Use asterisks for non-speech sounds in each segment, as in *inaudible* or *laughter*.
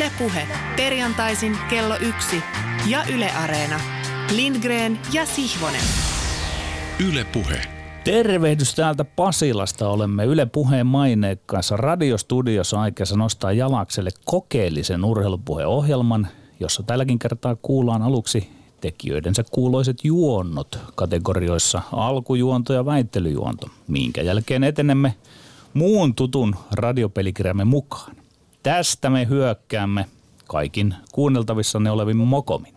Ylepuhe perjantaisin kello yksi ja Yle Areena. Lindgren ja Sihvonen. Ylepuhe. Tervehdys täältä Pasilasta. Olemme Yle Puheen maineikkaassa radiostudiossa aikeessa nostaa jalakselle kokeellisen urheilupuheohjelman, jossa tälläkin kertaa kuullaan aluksi tekijöidensä kuuloiset juonnot kategorioissa alkujuonto ja väittelyjuonto, minkä jälkeen etenemme muun tutun radiopelikirjamme mukaan. Tästä me hyökkäämme kaikin kuunneltavissanne olevin mokomin.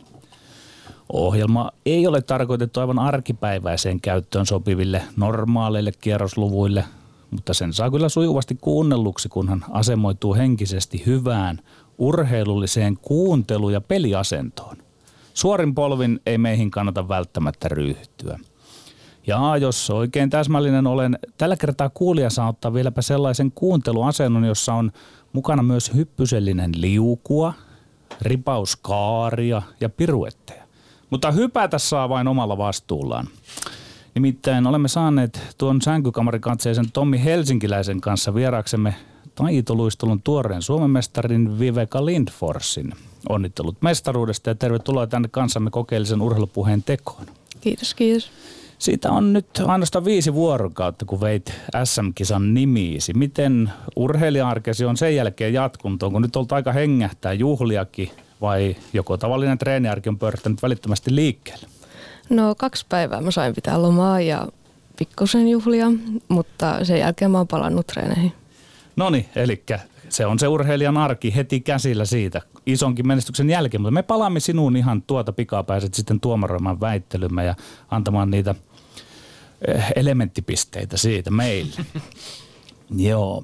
Ohjelma ei ole tarkoitettu aivan arkipäiväiseen käyttöön sopiville normaaleille kierrosluvuille, mutta sen saa kyllä sujuvasti kuunnelluksi, kunhan asemoituu henkisesti hyvään, urheilulliseen kuuntelu- ja peliasentoon. Suorin polvin ei meihin kannata välttämättä ryhtyä. Ja jos oikein täsmällinen olen, tällä kertaa kuulija saa ottaa vieläpä sellaisen kuunteluasennon, jossa on mukana myös hyppysellinen liukua, ripauskaaria ja piruetteja. Mutta hypätä saa vain omalla vastuullaan. Nimittäin olemme saaneet tuon sänkykamarikatseisen Tommi Helsinkiläisen kanssa vieraksemme taitoluistelun tuoreen Suomen mestarin Viveka Lindforsin. Onnittelut mestaruudesta ja tervetuloa tänne kanssamme kokeellisen urheilupuheen tekoon. Kiitos, kiitos. Siitä on nyt ainoastaan viisi vuorokautta, kun veit SM-kisan nimiisi. Miten urheilija-arkesi on sen jälkeen jatkunut? Onko nyt ollut aika hengähtää juhliakin vai joko tavallinen treeniarki on pörttänyt välittömästi liikkeelle? No kaksi päivää mä sain pitää lomaa ja pikkusen juhlia, mutta sen jälkeen mä oon palannut treeneihin. No niin, eli se on se urheilijan arki heti käsillä siitä isonkin menestyksen jälkeen, mutta me palaamme sinuun ihan tuota pikaa, pääset sitten tuomaroimaan väittelymme ja antamaan niitä elementtipisteitä siitä meille. *laughs* Joo.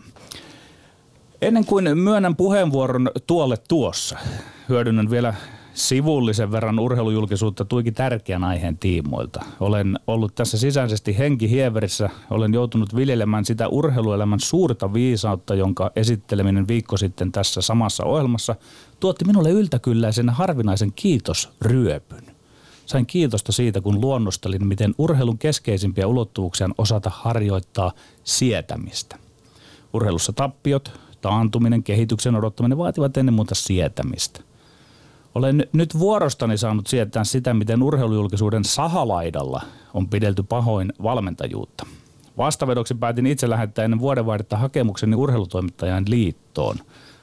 Ennen kuin myönnän puheenvuoron tuolle tuossa, hyödynnän vielä sivullisen verran urheilujulkisuutta tuikin tärkeän aiheen tiimoilta. Olen ollut tässä sisäisesti henkihieverissä, olen joutunut viljelemään sitä urheiluelämän suurta viisautta, jonka esitteleminen viikko sitten tässä samassa ohjelmassa tuotti minulle yltäkylläisen harvinaisen kiitosryöpyn. Sain kiitosta siitä, kun luonnostelin, miten urheilun keskeisimpiä ulottuvuuksia on osata harjoittaa sietämistä. Urheilussa tappiot, taantuminen, kehityksen odottaminen vaativat ennen muuta sietämistä. Olen nyt vuorostani saanut sietää sitä, miten urheilujulkisuuden sahalaidalla on pidelty pahoin valmentajuutta. Vastavedoksi päätin itse lähettää ennen vuodenvaihdetta hakemukseni urheilutoimittajan liittoon.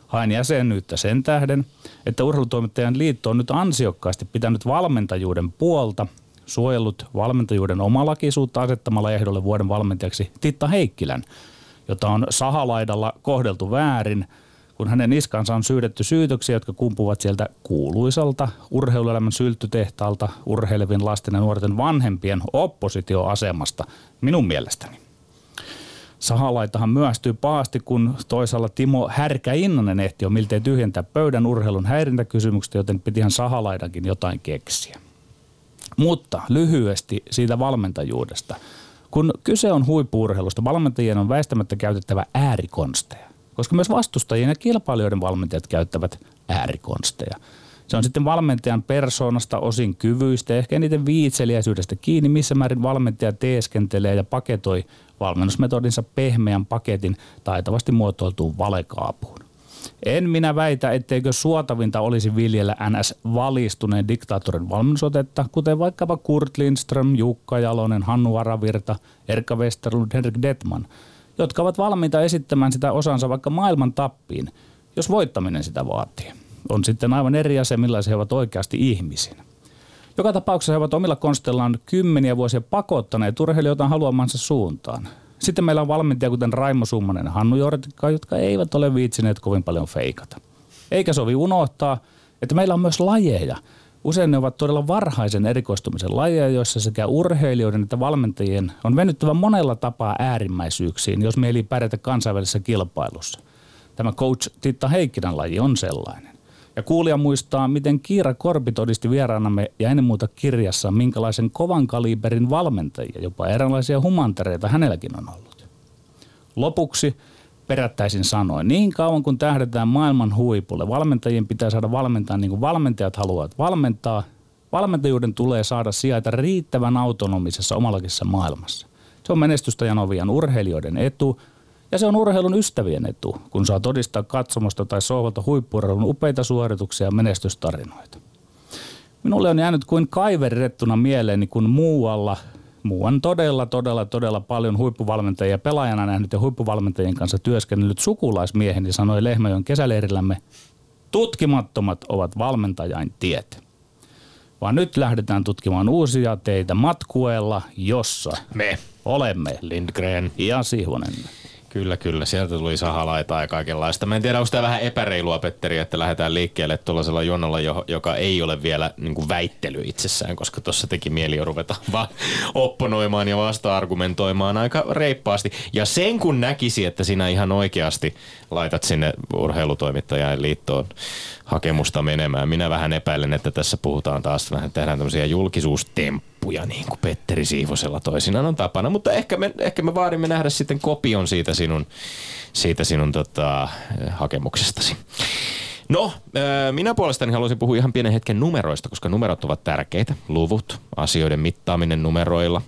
Hain jäsenyyttä sen tähden, että urheilutoimittajan liitto on nyt ansiokkaasti pitänyt valmentajuuden puolta, suojellut valmentajuuden omalakisuutta asettamalla ehdolle vuoden valmentajaksi Titta Heikkilän, jota on sahalaidalla kohdeltu väärin – kun hänen iskansa on syydetty syytöksiä, jotka kumpuvat sieltä kuuluisalta urheiluelämän syltytehtaalta urheilevien lasten ja nuorten vanhempien oppositioasemasta, minun mielestäni. Sahalaitahan myöstyy paasti, kun toisaalla Timo Härkä Innanen ehti jo miltei tyhjentää pöydän urheilun häirintäkysymyksestä, joten pitihän Sahalaidankin jotain keksiä. Mutta lyhyesti siitä valmentajuudesta. Kun kyse on huippuurheilusta, valmentajien on väistämättä käytettävä äärikonsteja koska myös vastustajien ja kilpailijoiden valmentajat käyttävät äärikonsteja. Se on sitten valmentajan persoonasta, osin kyvyistä ja ehkä eniten viitseliäisyydestä kiinni, missä määrin valmentaja teeskentelee ja paketoi valmennusmetodinsa pehmeän paketin taitavasti muotoiltuun valekaapuun. En minä väitä, etteikö suotavinta olisi viljellä NS-valistuneen diktaattorin valmennusotetta, kuten vaikkapa Kurt Lindström, Jukka Jalonen, Hannu Aravirta, Erkka Westerlund, Henrik Detman – jotka ovat valmiita esittämään sitä osansa vaikka maailman tappiin, jos voittaminen sitä vaatii. On sitten aivan eri asia, millaisia he ovat oikeasti ihmisinä. Joka tapauksessa he ovat omilla konsteillaan kymmeniä vuosia pakottaneet urheilijoita haluamansa suuntaan. Sitten meillä on valmentajia kuten Raimo Summanen ja Hannu Jortikka, jotka eivät ole viitsineet kovin paljon feikata. Eikä sovi unohtaa, että meillä on myös lajeja, Usein ne ovat todella varhaisen erikoistumisen lajeja, joissa sekä urheilijoiden että valmentajien on venyttävä monella tapaa äärimmäisyyksiin, jos mieli pärjätä kansainvälisessä kilpailussa. Tämä coach Titta Heikkinen laji on sellainen. Ja kuulija muistaa, miten Kiira Korpi todisti vieraanamme ja ennen muuta kirjassa, minkälaisen kovan kaliberin valmentajia, jopa erilaisia humantareita hänelläkin on ollut. Lopuksi perättäisin sanoin. Niin kauan kun tähdetään maailman huipulle, valmentajien pitää saada valmentaa niin kuin valmentajat haluavat valmentaa. Valmentajuuden tulee saada sijaita riittävän autonomisessa omalakissa maailmassa. Se on menestystä ja novian urheilijoiden etu, Ja se on urheilun ystävien etu, kun saa todistaa katsomosta tai sohvalta huippurheilun upeita suorituksia ja menestystarinoita. Minulle on jäänyt kuin kaiverrettuna mieleeni, kun muualla, muuan todella, todella, todella paljon huippuvalmentajia pelaajana nähnyt ja huippuvalmentajien kanssa työskennellyt sukulaismieheni sanoi Lehmäjoen kesäleirillämme, tutkimattomat ovat valmentajain tiet. Vaan nyt lähdetään tutkimaan uusia teitä matkueella, jossa Me, olemme Lindgren. ja Sihvonen. Kyllä, kyllä. Sieltä tuli sahalaitaa ja kaikenlaista. Mä en tiedä, onko tämä vähän epäreilua, Petteri, että lähdetään liikkeelle tuollaisella jonolla, jo- joka ei ole vielä niin kuin väittely itsessään, koska tuossa teki mieli jo ruveta *laughs* vaan opponoimaan ja vasta-argumentoimaan aika reippaasti. Ja sen kun näkisi, että sinä ihan oikeasti laitat sinne urheilutoimittajan liittoon hakemusta menemään. Minä vähän epäilen, että tässä puhutaan taas vähän, tehdään tämmöisiä julkisuustemppuja, niin kuin Petteri Siivosella toisinaan on tapana. Mutta ehkä me, ehkä me vaadimme nähdä sitten kopion siitä sinun, siitä sinun tota, hakemuksestasi. No, minä puolestani haluaisin puhua ihan pienen hetken numeroista, koska numerot ovat tärkeitä. Luvut, asioiden mittaaminen numeroilla.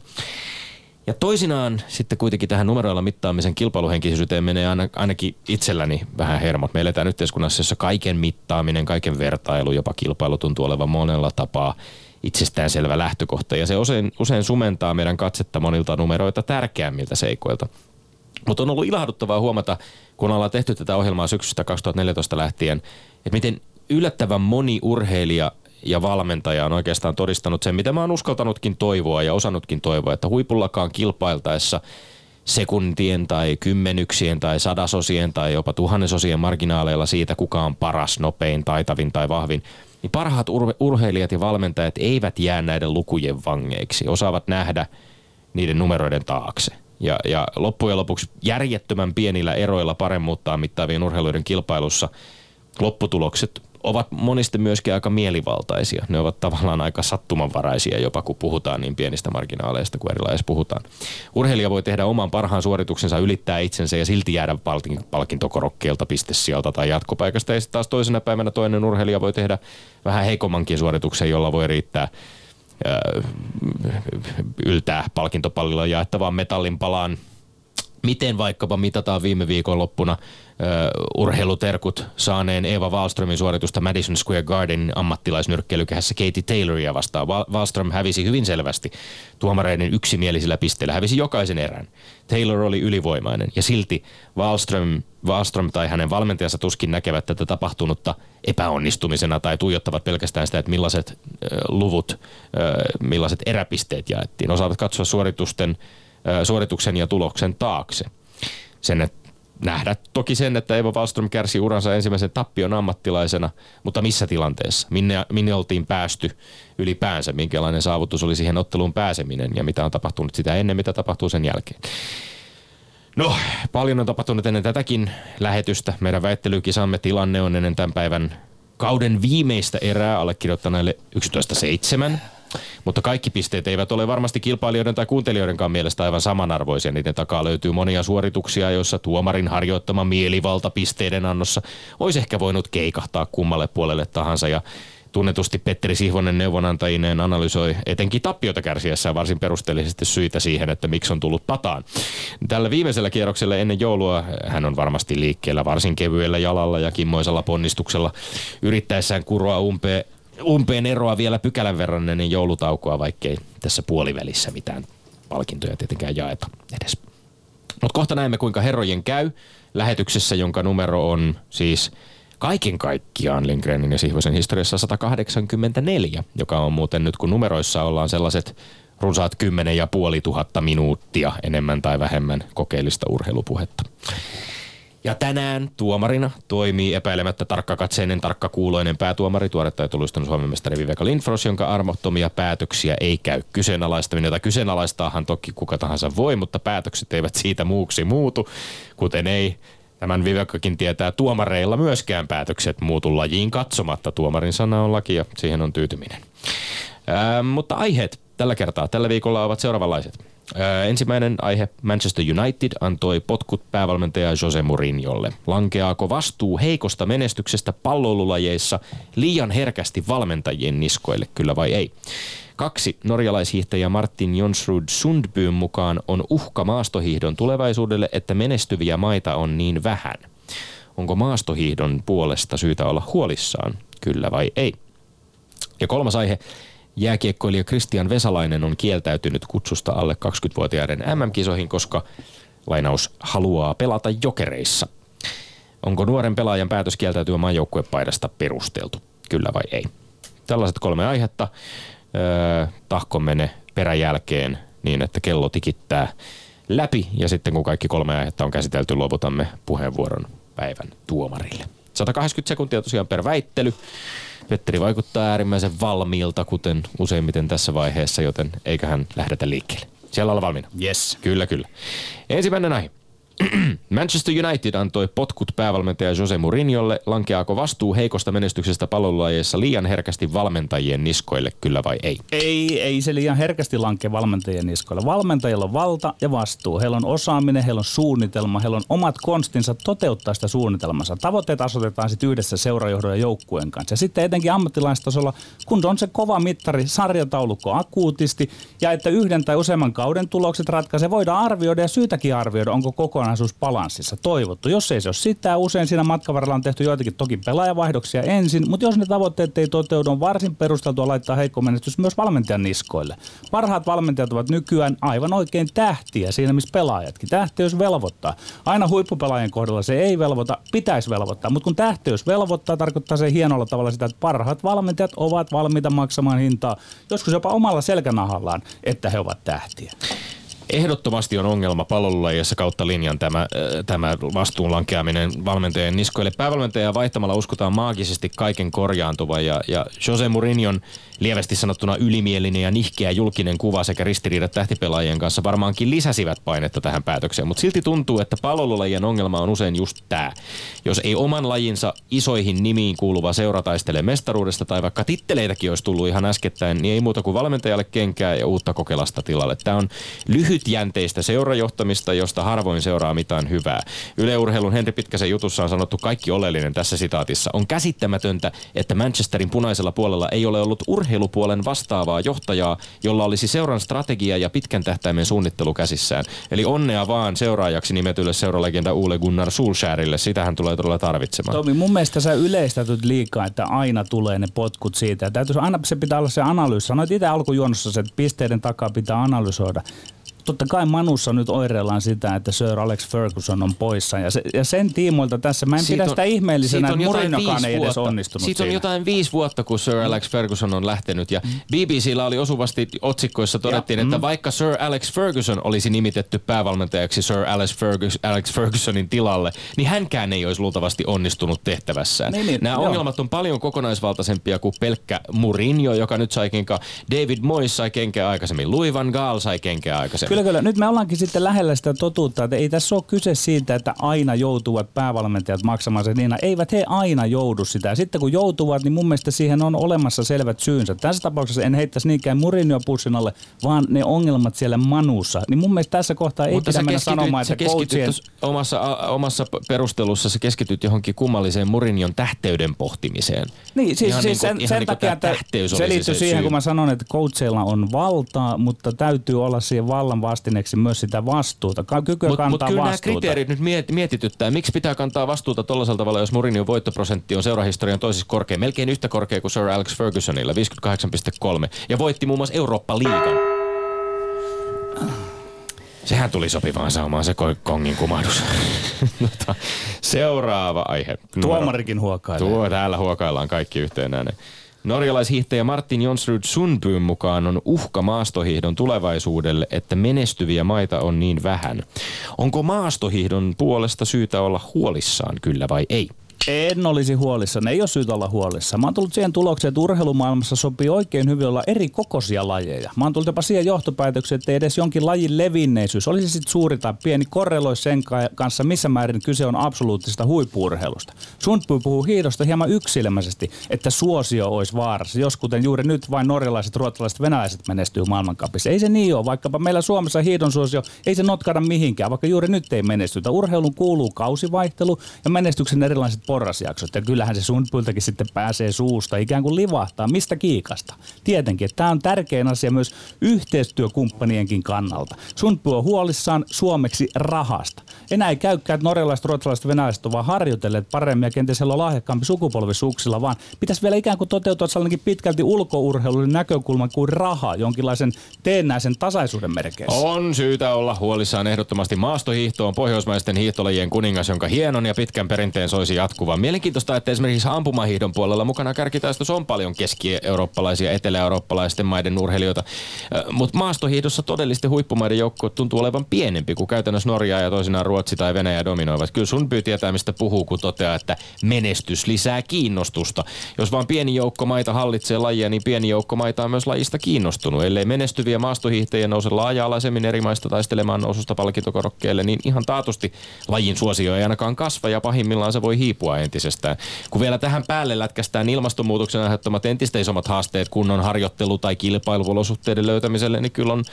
Ja toisinaan sitten kuitenkin tähän numeroilla mittaamisen kilpailuhenkisyyteen menee aina, ainakin itselläni vähän hermot. Me eletään yhteiskunnassa, jossa kaiken mittaaminen, kaiken vertailu, jopa kilpailu tuntuu olevan monella tapaa itsestäänselvä lähtökohta. Ja se usein, usein sumentaa meidän katsetta monilta numeroita tärkeämmiltä seikoilta. Mutta on ollut ilahduttavaa huomata, kun ollaan tehty tätä ohjelmaa syksystä 2014 lähtien, että miten yllättävän moni urheilija ja valmentaja on oikeastaan todistanut sen, mitä mä oon uskaltanutkin toivoa ja osannutkin toivoa, että huipullakaan kilpailtaessa sekuntien tai kymmenyksien tai sadasosien tai jopa tuhannesosien marginaaleilla siitä, kuka on paras, nopein, taitavin tai vahvin, niin parhaat ur- urheilijat ja valmentajat eivät jää näiden lukujen vangeiksi, osaavat nähdä niiden numeroiden taakse. Ja, ja loppujen lopuksi järjettömän pienillä eroilla paremmuuttaa mittaavien urheiluiden kilpailussa lopputulokset ovat monesti myöskin aika mielivaltaisia. Ne ovat tavallaan aika sattumanvaraisia jopa, kun puhutaan niin pienistä marginaaleista kuin erilaisista puhutaan. Urheilija voi tehdä oman parhaan suorituksensa, ylittää itsensä ja silti jäädä palkin- palkintokorokkeelta, pistesijalta tai jatkopaikasta. Ja sitten taas toisena päivänä toinen urheilija voi tehdä vähän heikommankin suorituksen, jolla voi riittää yltää palkintopallilla jaettavaan metallin palaan miten vaikkapa mitataan viime viikon loppuna uh, urheiluterkut saaneen Eva Wallströmin suoritusta Madison Square Gardenin ammattilaisnyrkkeilykehässä Katie Tayloria vastaan. Wa- Wallström hävisi hyvin selvästi tuomareiden yksimielisillä pisteillä, hävisi jokaisen erän. Taylor oli ylivoimainen ja silti Wallström, Wallström tai hänen valmentajansa tuskin näkevät tätä tapahtunutta epäonnistumisena tai tuijottavat pelkästään sitä, että millaiset uh, luvut, uh, millaiset eräpisteet jaettiin. Osaavat katsoa suoritusten ö, suorituksen ja tuloksen taakse. Sen, että nähdä toki sen, että Evo Wallström kärsi uransa ensimmäisen tappion ammattilaisena, mutta missä tilanteessa? Minne, minne oltiin päästy ylipäänsä? Minkälainen saavutus oli siihen otteluun pääseminen ja mitä on tapahtunut sitä ennen, mitä tapahtuu sen jälkeen? No, paljon on tapahtunut ennen tätäkin lähetystä. Meidän väittelykisamme tilanne on ennen tämän päivän kauden viimeistä erää allekirjoittaneille 11.7. Mutta kaikki pisteet eivät ole varmasti kilpailijoiden tai kuuntelijoidenkaan mielestä aivan samanarvoisia. Niiden takaa löytyy monia suorituksia, joissa tuomarin harjoittama mielivalta pisteiden annossa olisi ehkä voinut keikahtaa kummalle puolelle tahansa. Ja tunnetusti Petteri Sihvonen neuvonantajineen analysoi etenkin tappiota kärsiessään varsin perusteellisesti syitä siihen, että miksi on tullut pataan. Tällä viimeisellä kierroksella ennen joulua hän on varmasti liikkeellä varsin kevyellä jalalla ja kimmoisella ponnistuksella yrittäessään kuroa umpeen umpeen eroa vielä pykälän verran ennen joulutaukoa, vaikkei tässä puolivälissä mitään palkintoja tietenkään jaeta edes. Mutta kohta näemme, kuinka herrojen käy lähetyksessä, jonka numero on siis kaiken kaikkiaan Lindgrenin ja Sihvosen historiassa 184, joka on muuten nyt kun numeroissa ollaan sellaiset runsaat kymmenen ja puoli tuhatta minuuttia enemmän tai vähemmän kokeellista urheilupuhetta. Ja tänään tuomarina toimii epäilemättä tarkkakatseinen, tarkkakuuloinen päätuomari, tuoretta ja tulustunut Suomen mestari Viveka Lindfors, jonka armottomia päätöksiä ei käy kyseenalaistaminen, jota kyseenalaistaahan toki kuka tahansa voi, mutta päätökset eivät siitä muuksi muutu, kuten ei Tämän Vivekakin tietää tuomareilla myöskään päätökset muutu lajiin katsomatta. Tuomarin sana on laki ja siihen on tyytyminen. Ää, mutta aiheet tällä kertaa, tällä viikolla ovat seuraavanlaiset. Ensimmäinen aihe. Manchester United antoi potkut päävalmentaja Jose Mourinholle. Lankeaako vastuu heikosta menestyksestä palloilulajeissa liian herkästi valmentajien niskoille, kyllä vai ei? Kaksi. Norjalaishiihtäjä Martin Jonsrud Sundbyn mukaan on uhka maastohiihdon tulevaisuudelle, että menestyviä maita on niin vähän. Onko maastohiihdon puolesta syytä olla huolissaan, kyllä vai ei? Ja kolmas aihe. Jääkiekkoilija Christian Vesalainen on kieltäytynyt kutsusta alle 20-vuotiaiden MM-kisoihin, koska lainaus haluaa pelata jokereissa. Onko nuoren pelaajan päätös kieltäytyä maajoukkuepaidasta perusteltu? Kyllä vai ei? Tällaiset kolme aihetta. Öö, tahkomme ne peräjälkeen niin, että kello tikittää läpi ja sitten kun kaikki kolme aihetta on käsitelty, luovutamme puheenvuoron päivän tuomarille. 180 sekuntia tosiaan per väittely. Petteri vaikuttaa äärimmäisen valmiilta, kuten useimmiten tässä vaiheessa, joten eiköhän lähdetä liikkeelle. Siellä olla valmiina. Yes. Kyllä, kyllä. Ensimmäinen aihe. *clears throat* Manchester United antoi potkut päävalmentaja Jose Mourinholle. Lankeaako vastuu heikosta menestyksestä palvelulajeissa liian herkästi valmentajien niskoille, kyllä vai ei? Ei, ei se liian herkästi lankea valmentajien niskoilla. Valmentajilla on valta ja vastuu. Heillä on osaaminen, heillä on suunnitelma, heillä on omat konstinsa toteuttaa sitä suunnitelmansa. Tavoitteet asetetaan sitten yhdessä seurajohdon ja joukkueen kanssa. Ja sitten etenkin ammattilaistasolla, kun on se kova mittari, sarjataulukko akuutisti ja että yhden tai useamman kauden tulokset ratkaisee, voidaan arvioida ja syytäkin arvioida, onko kokonaisuus balanssissa toivottu. Jos ei se ole sitä, usein siinä matkan varrella on tehty joitakin toki pelaajavaihdoksia ensin, mutta jos ne tavoitteet ei toteudu, on varsin perusteltua laittaa heikko menestys myös valmentajan niskoille. Parhaat valmentajat ovat nykyään aivan oikein tähtiä siinä, missä pelaajatkin. Tähtiys velvoittaa. Aina huippupelaajien kohdalla se ei velvoita, pitäisi velvoittaa, mutta kun tähtiys velvoittaa, tarkoittaa se hienolla tavalla sitä, että parhaat valmentajat ovat valmiita maksamaan hintaa, joskus jopa omalla selkänahallaan, että he ovat tähtiä. Ehdottomasti on ongelma palvelulajissa kautta linjan tämä, tämä vastuunlankeaminen valmentajien niskoille. Päävalmentaja vaihtamalla uskotaan maagisesti kaiken korjaantuva ja, ja Jose Mourinhon lievästi sanottuna ylimielinen ja nihkeä julkinen kuva sekä ristiriidat tähtipelaajien kanssa varmaankin lisäsivät painetta tähän päätökseen, mutta silti tuntuu, että palvelulajien ongelma on usein just tämä. Jos ei oman lajinsa isoihin nimiin kuuluva seura taistele mestaruudesta tai vaikka titteleitäkin olisi tullut ihan äskettäin, niin ei muuta kuin valmentajalle kenkää ja uutta kokelasta tilalle. Tämä on lyhytjänteistä seurajohtamista, josta harvoin seuraa mitään hyvää. Yleurheilun Henri Pitkäsen jutussa on sanottu kaikki oleellinen tässä sitaatissa. On käsittämätöntä, että Manchesterin punaisella puolella ei ole ollut urheilupuolen vastaavaa johtajaa, jolla olisi seuran strategia ja pitkän tähtäimen suunnittelu käsissään. Eli onnea vaan seuraajaksi nimetylle seuralegenda Ule Gunnar Solskjaerille. Sitähän tulee todella tarvitsemaan. Tomi, mun mielestä sä yleistätyt liikaa, että aina tulee ne potkut siitä. Ja täytyisi, aina se pitää olla se analyysi. Sanoit itse alkujuonnossa, että pisteiden takaa pitää analysoida totta kai Manussa nyt oireillaan sitä, että Sir Alex Ferguson on poissa. Ja, se, ja sen tiimoilta tässä, mä en siitä pidä on, sitä ihmeellisenä, että Murinokaan ei edes onnistunut Siitä on siinä. jotain viisi vuotta, kun Sir Alex Ferguson on lähtenyt. Ja mm. BBCllä oli osuvasti otsikkoissa todettiin, ja, että mm. vaikka Sir Alex Ferguson olisi nimitetty päävalmentajaksi Sir Alex, Fergus, Alex Fergusonin tilalle, niin hänkään ei olisi luultavasti onnistunut tehtävässään. Niin, niin, Nämä joo. ongelmat on paljon kokonaisvaltaisempia kuin pelkkä Mourinho, joka nyt sai kenkää. David Moyes sai kenkää aikaisemmin. Louis van Gaal sai kenkää aikaisemmin. Kyllä, kyllä. Nyt me ollaankin sitten lähellä sitä totuutta, että ei tässä ole kyse siitä, että aina joutuvat päävalmentajat maksamaan se niin. Eivät he aina joudu sitä. Ja sitten kun joutuvat, niin mun mielestä siihen on olemassa selvät syynsä. Tässä tapauksessa en heittäisi niinkään Murinio pussin alle, vaan ne ongelmat siellä manussa. Niin mun mielestä tässä kohtaa ei Mutta pidä mennä sanomaan, että coachien... omassa, omassa perustelussa sä keskityt johonkin kummalliseen Murinion tähteyden pohtimiseen. Niin, siis, ihan siis niin kuin, sen, sen niin takia, että se liittyy se siihen, syy. kun mä sanon, että coacheilla on valtaa, mutta täytyy olla siihen vallan vastineeksi myös sitä vastuuta, kykyä mut, kantaa mut kyllä vastuuta. nämä kriteerit nyt miet, mietityttää. Miksi pitää kantaa vastuuta tuollaisella tavalla, jos Mourinhon voittoprosentti on seurahistorian toisessa korkea, melkein yhtä korkea kuin Sir Alex Fergusonilla, 58,3, ja voitti muun muassa Eurooppa-liigan. Sehän tuli sopivaan saamaan se kongin kumahdus. *laughs* Seuraava aihe. Tuomarikin huokailee. Tuo, täällä huokaillaan kaikki yhteen ääneen. Norjalaishiihtäjä Martin Jonsrud Sundbyn mukaan on uhka maastohiihdon tulevaisuudelle, että menestyviä maita on niin vähän. Onko maastohiihdon puolesta syytä olla huolissaan, kyllä vai ei? En olisi huolissa, ei ole syytä olla huolissa. Mä oon tullut siihen tulokseen, että urheilumaailmassa sopii oikein hyvin olla eri kokoisia lajeja. Mä oon tullut jopa siihen johtopäätökseen, että edes jonkin lajin levinneisyys, olisi sitten suuri tai pieni, korreloisi sen kanssa, missä määrin kyse on absoluuttisesta huippuurheilusta. Sundby puhuu hiidosta hieman yksilmäisesti, että suosio olisi vaarassa, jos kuten juuri nyt vain norjalaiset, ruotsalaiset, venäläiset menestyy maailmankapissa. Ei se niin ole, vaikkapa meillä Suomessa hiidon suosio ei se notkada mihinkään, vaikka juuri nyt ei menestytä. Urheilun kuuluu kausivaihtelu ja menestyksen erilaiset porrasjaksot. Ja kyllähän se Sundbyltäkin sitten pääsee suusta, ikään kuin livahtaa. Mistä kiikasta? Tietenkin, tämä on tärkein asia myös yhteistyökumppanienkin kannalta. Sundby on huolissaan suomeksi rahasta. Enää ei käykään, että norjalaiset, ruotsalaiset, venäläiset ovat vaan harjoitelleet paremmin ja kenties heillä on lahjakkaampi sukupolvisuuksilla, vaan pitäisi vielä ikään kuin toteutua sellainenkin pitkälti ulkourheilun näkökulman kuin raha, jonkinlaisen teennäisen tasaisuuden merkeissä. On syytä olla huolissaan ehdottomasti. Maastohiihto on pohjoismaisten hiihtolajien kuningas, jonka hienon ja pitkän perinteen soisi jatkuvan. Mielenkiintoista, että esimerkiksi ampumahiihdon puolella mukana kärkitaistossa on paljon keski-eurooppalaisia, etelä-eurooppalaisten maiden urheilijoita. Mutta maastohiihdossa todellisten huippumaiden joukko tuntuu olevan pienempi kuin käytännössä Norja ja toisinaan Ruotsi tai Venäjä dominoivat. Kyllä sun pyy tietää, mistä puhuu, kun toteaa, että menestys lisää kiinnostusta. Jos vaan pieni joukko maita hallitsee lajia, niin pieni joukko maita on myös lajista kiinnostunut. Ellei menestyviä maastohiihtäjiä nouse laaja-alaisemmin eri maista taistelemaan noususta palkintokorokkeelle, niin ihan taatusti lajin suosio ei ainakaan kasva ja pahimmillaan se voi hiipua entisestään. Kun vielä tähän päälle lätkästään ilmastonmuutoksen aiheuttamat entistä isommat haasteet kunnon harjoittelu- tai kilpailuolosuhteiden löytämiselle, niin kyllä on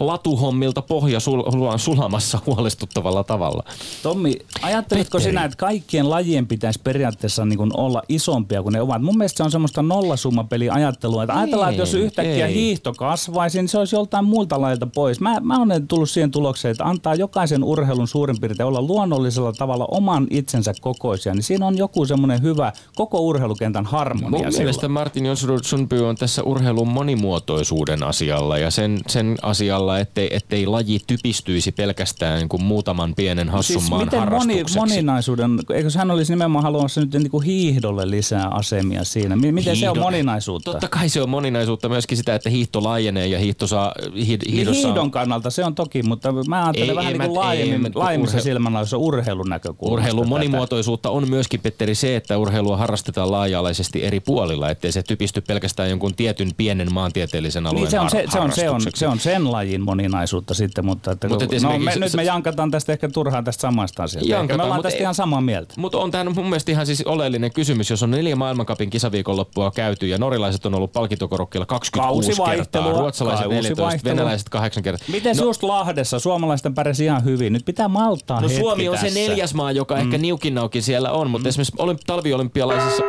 latuhommilta pohja sul- sulamassa huolestuttavalla tavalla. Tommi, ajattelitko Petteri. sinä, että kaikkien lajien pitäisi periaatteessa niin kuin olla isompia kuin ne ovat? Mun mielestä se on semmoista nollasummapeli ajattelua, että ajatellaan, että jos yhtäkkiä ei. hiihto kasvaisi, niin se olisi joltain muulta lajilta pois. Mä, mä olen tullut siihen tulokseen, että antaa jokaisen urheilun suurin piirtein olla luonnollisella tavalla oman itsensä kokoisia, niin siinä on joku semmoinen hyvä koko urheilukentän harmonia. Mun mielestä Martin Jonsunby on tässä urheilun monimuotoisuuden asialla ja sen, sen asialla, ettei, ettei laji typistyisi pelkästään niin kuin muutaman pienen hassun siis maan miten moni, moninaisuuden, eikö hän olisi nimenomaan haluamassa nyt niin kuin hiihdolle lisää asemia siinä? Miten Hiihdo, se on moninaisuutta? Totta kai se on moninaisuutta myöskin sitä, että hiihto laajenee ja hiihto saa, hiih, hiihdossa Hiihdon kannalta se on toki, mutta mä ajattelen ei, vähän ei, niin kuin laajemmin, ei, laajemmissa urhe... silmänlaissa urheilun näkökulmasta. Urheilun monimuotoisuutta on myöskin, Petteri, se, että urheilua harrastetaan laaja-alaisesti eri puolilla, ettei se typisty pelkästään jonkun tietyn pienen maantieteellisen alueen niin se on, se, se, on, se, on, se on sen lajin moninaisuutta sitten, mutta, että mutta kun, no, me, se, nyt me jankataan tästä ehkä turhaan tästä samasta asiasta. Jankataan, me ollaan tästä ihan samaa mieltä. Mutta on tämä mun mielestä ihan siis oleellinen kysymys, jos on neljä maailmankapin kisaviikonloppua käyty ja norilaiset on ollut palkintokorokkeella 26 kertaa, ruotsalaiset 14, venäläiset 8 kertaa. Miten no, just Lahdessa suomalaisten pärjäsi ihan hyvin? Nyt pitää maltaa No Suomi on tässä. se neljäs maa, joka mm. ehkä niukin siellä on, mutta mm. esimerkiksi talviolympialaisissa...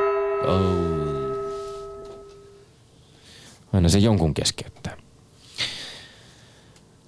Oh. Aina se jonkun keskeyttää.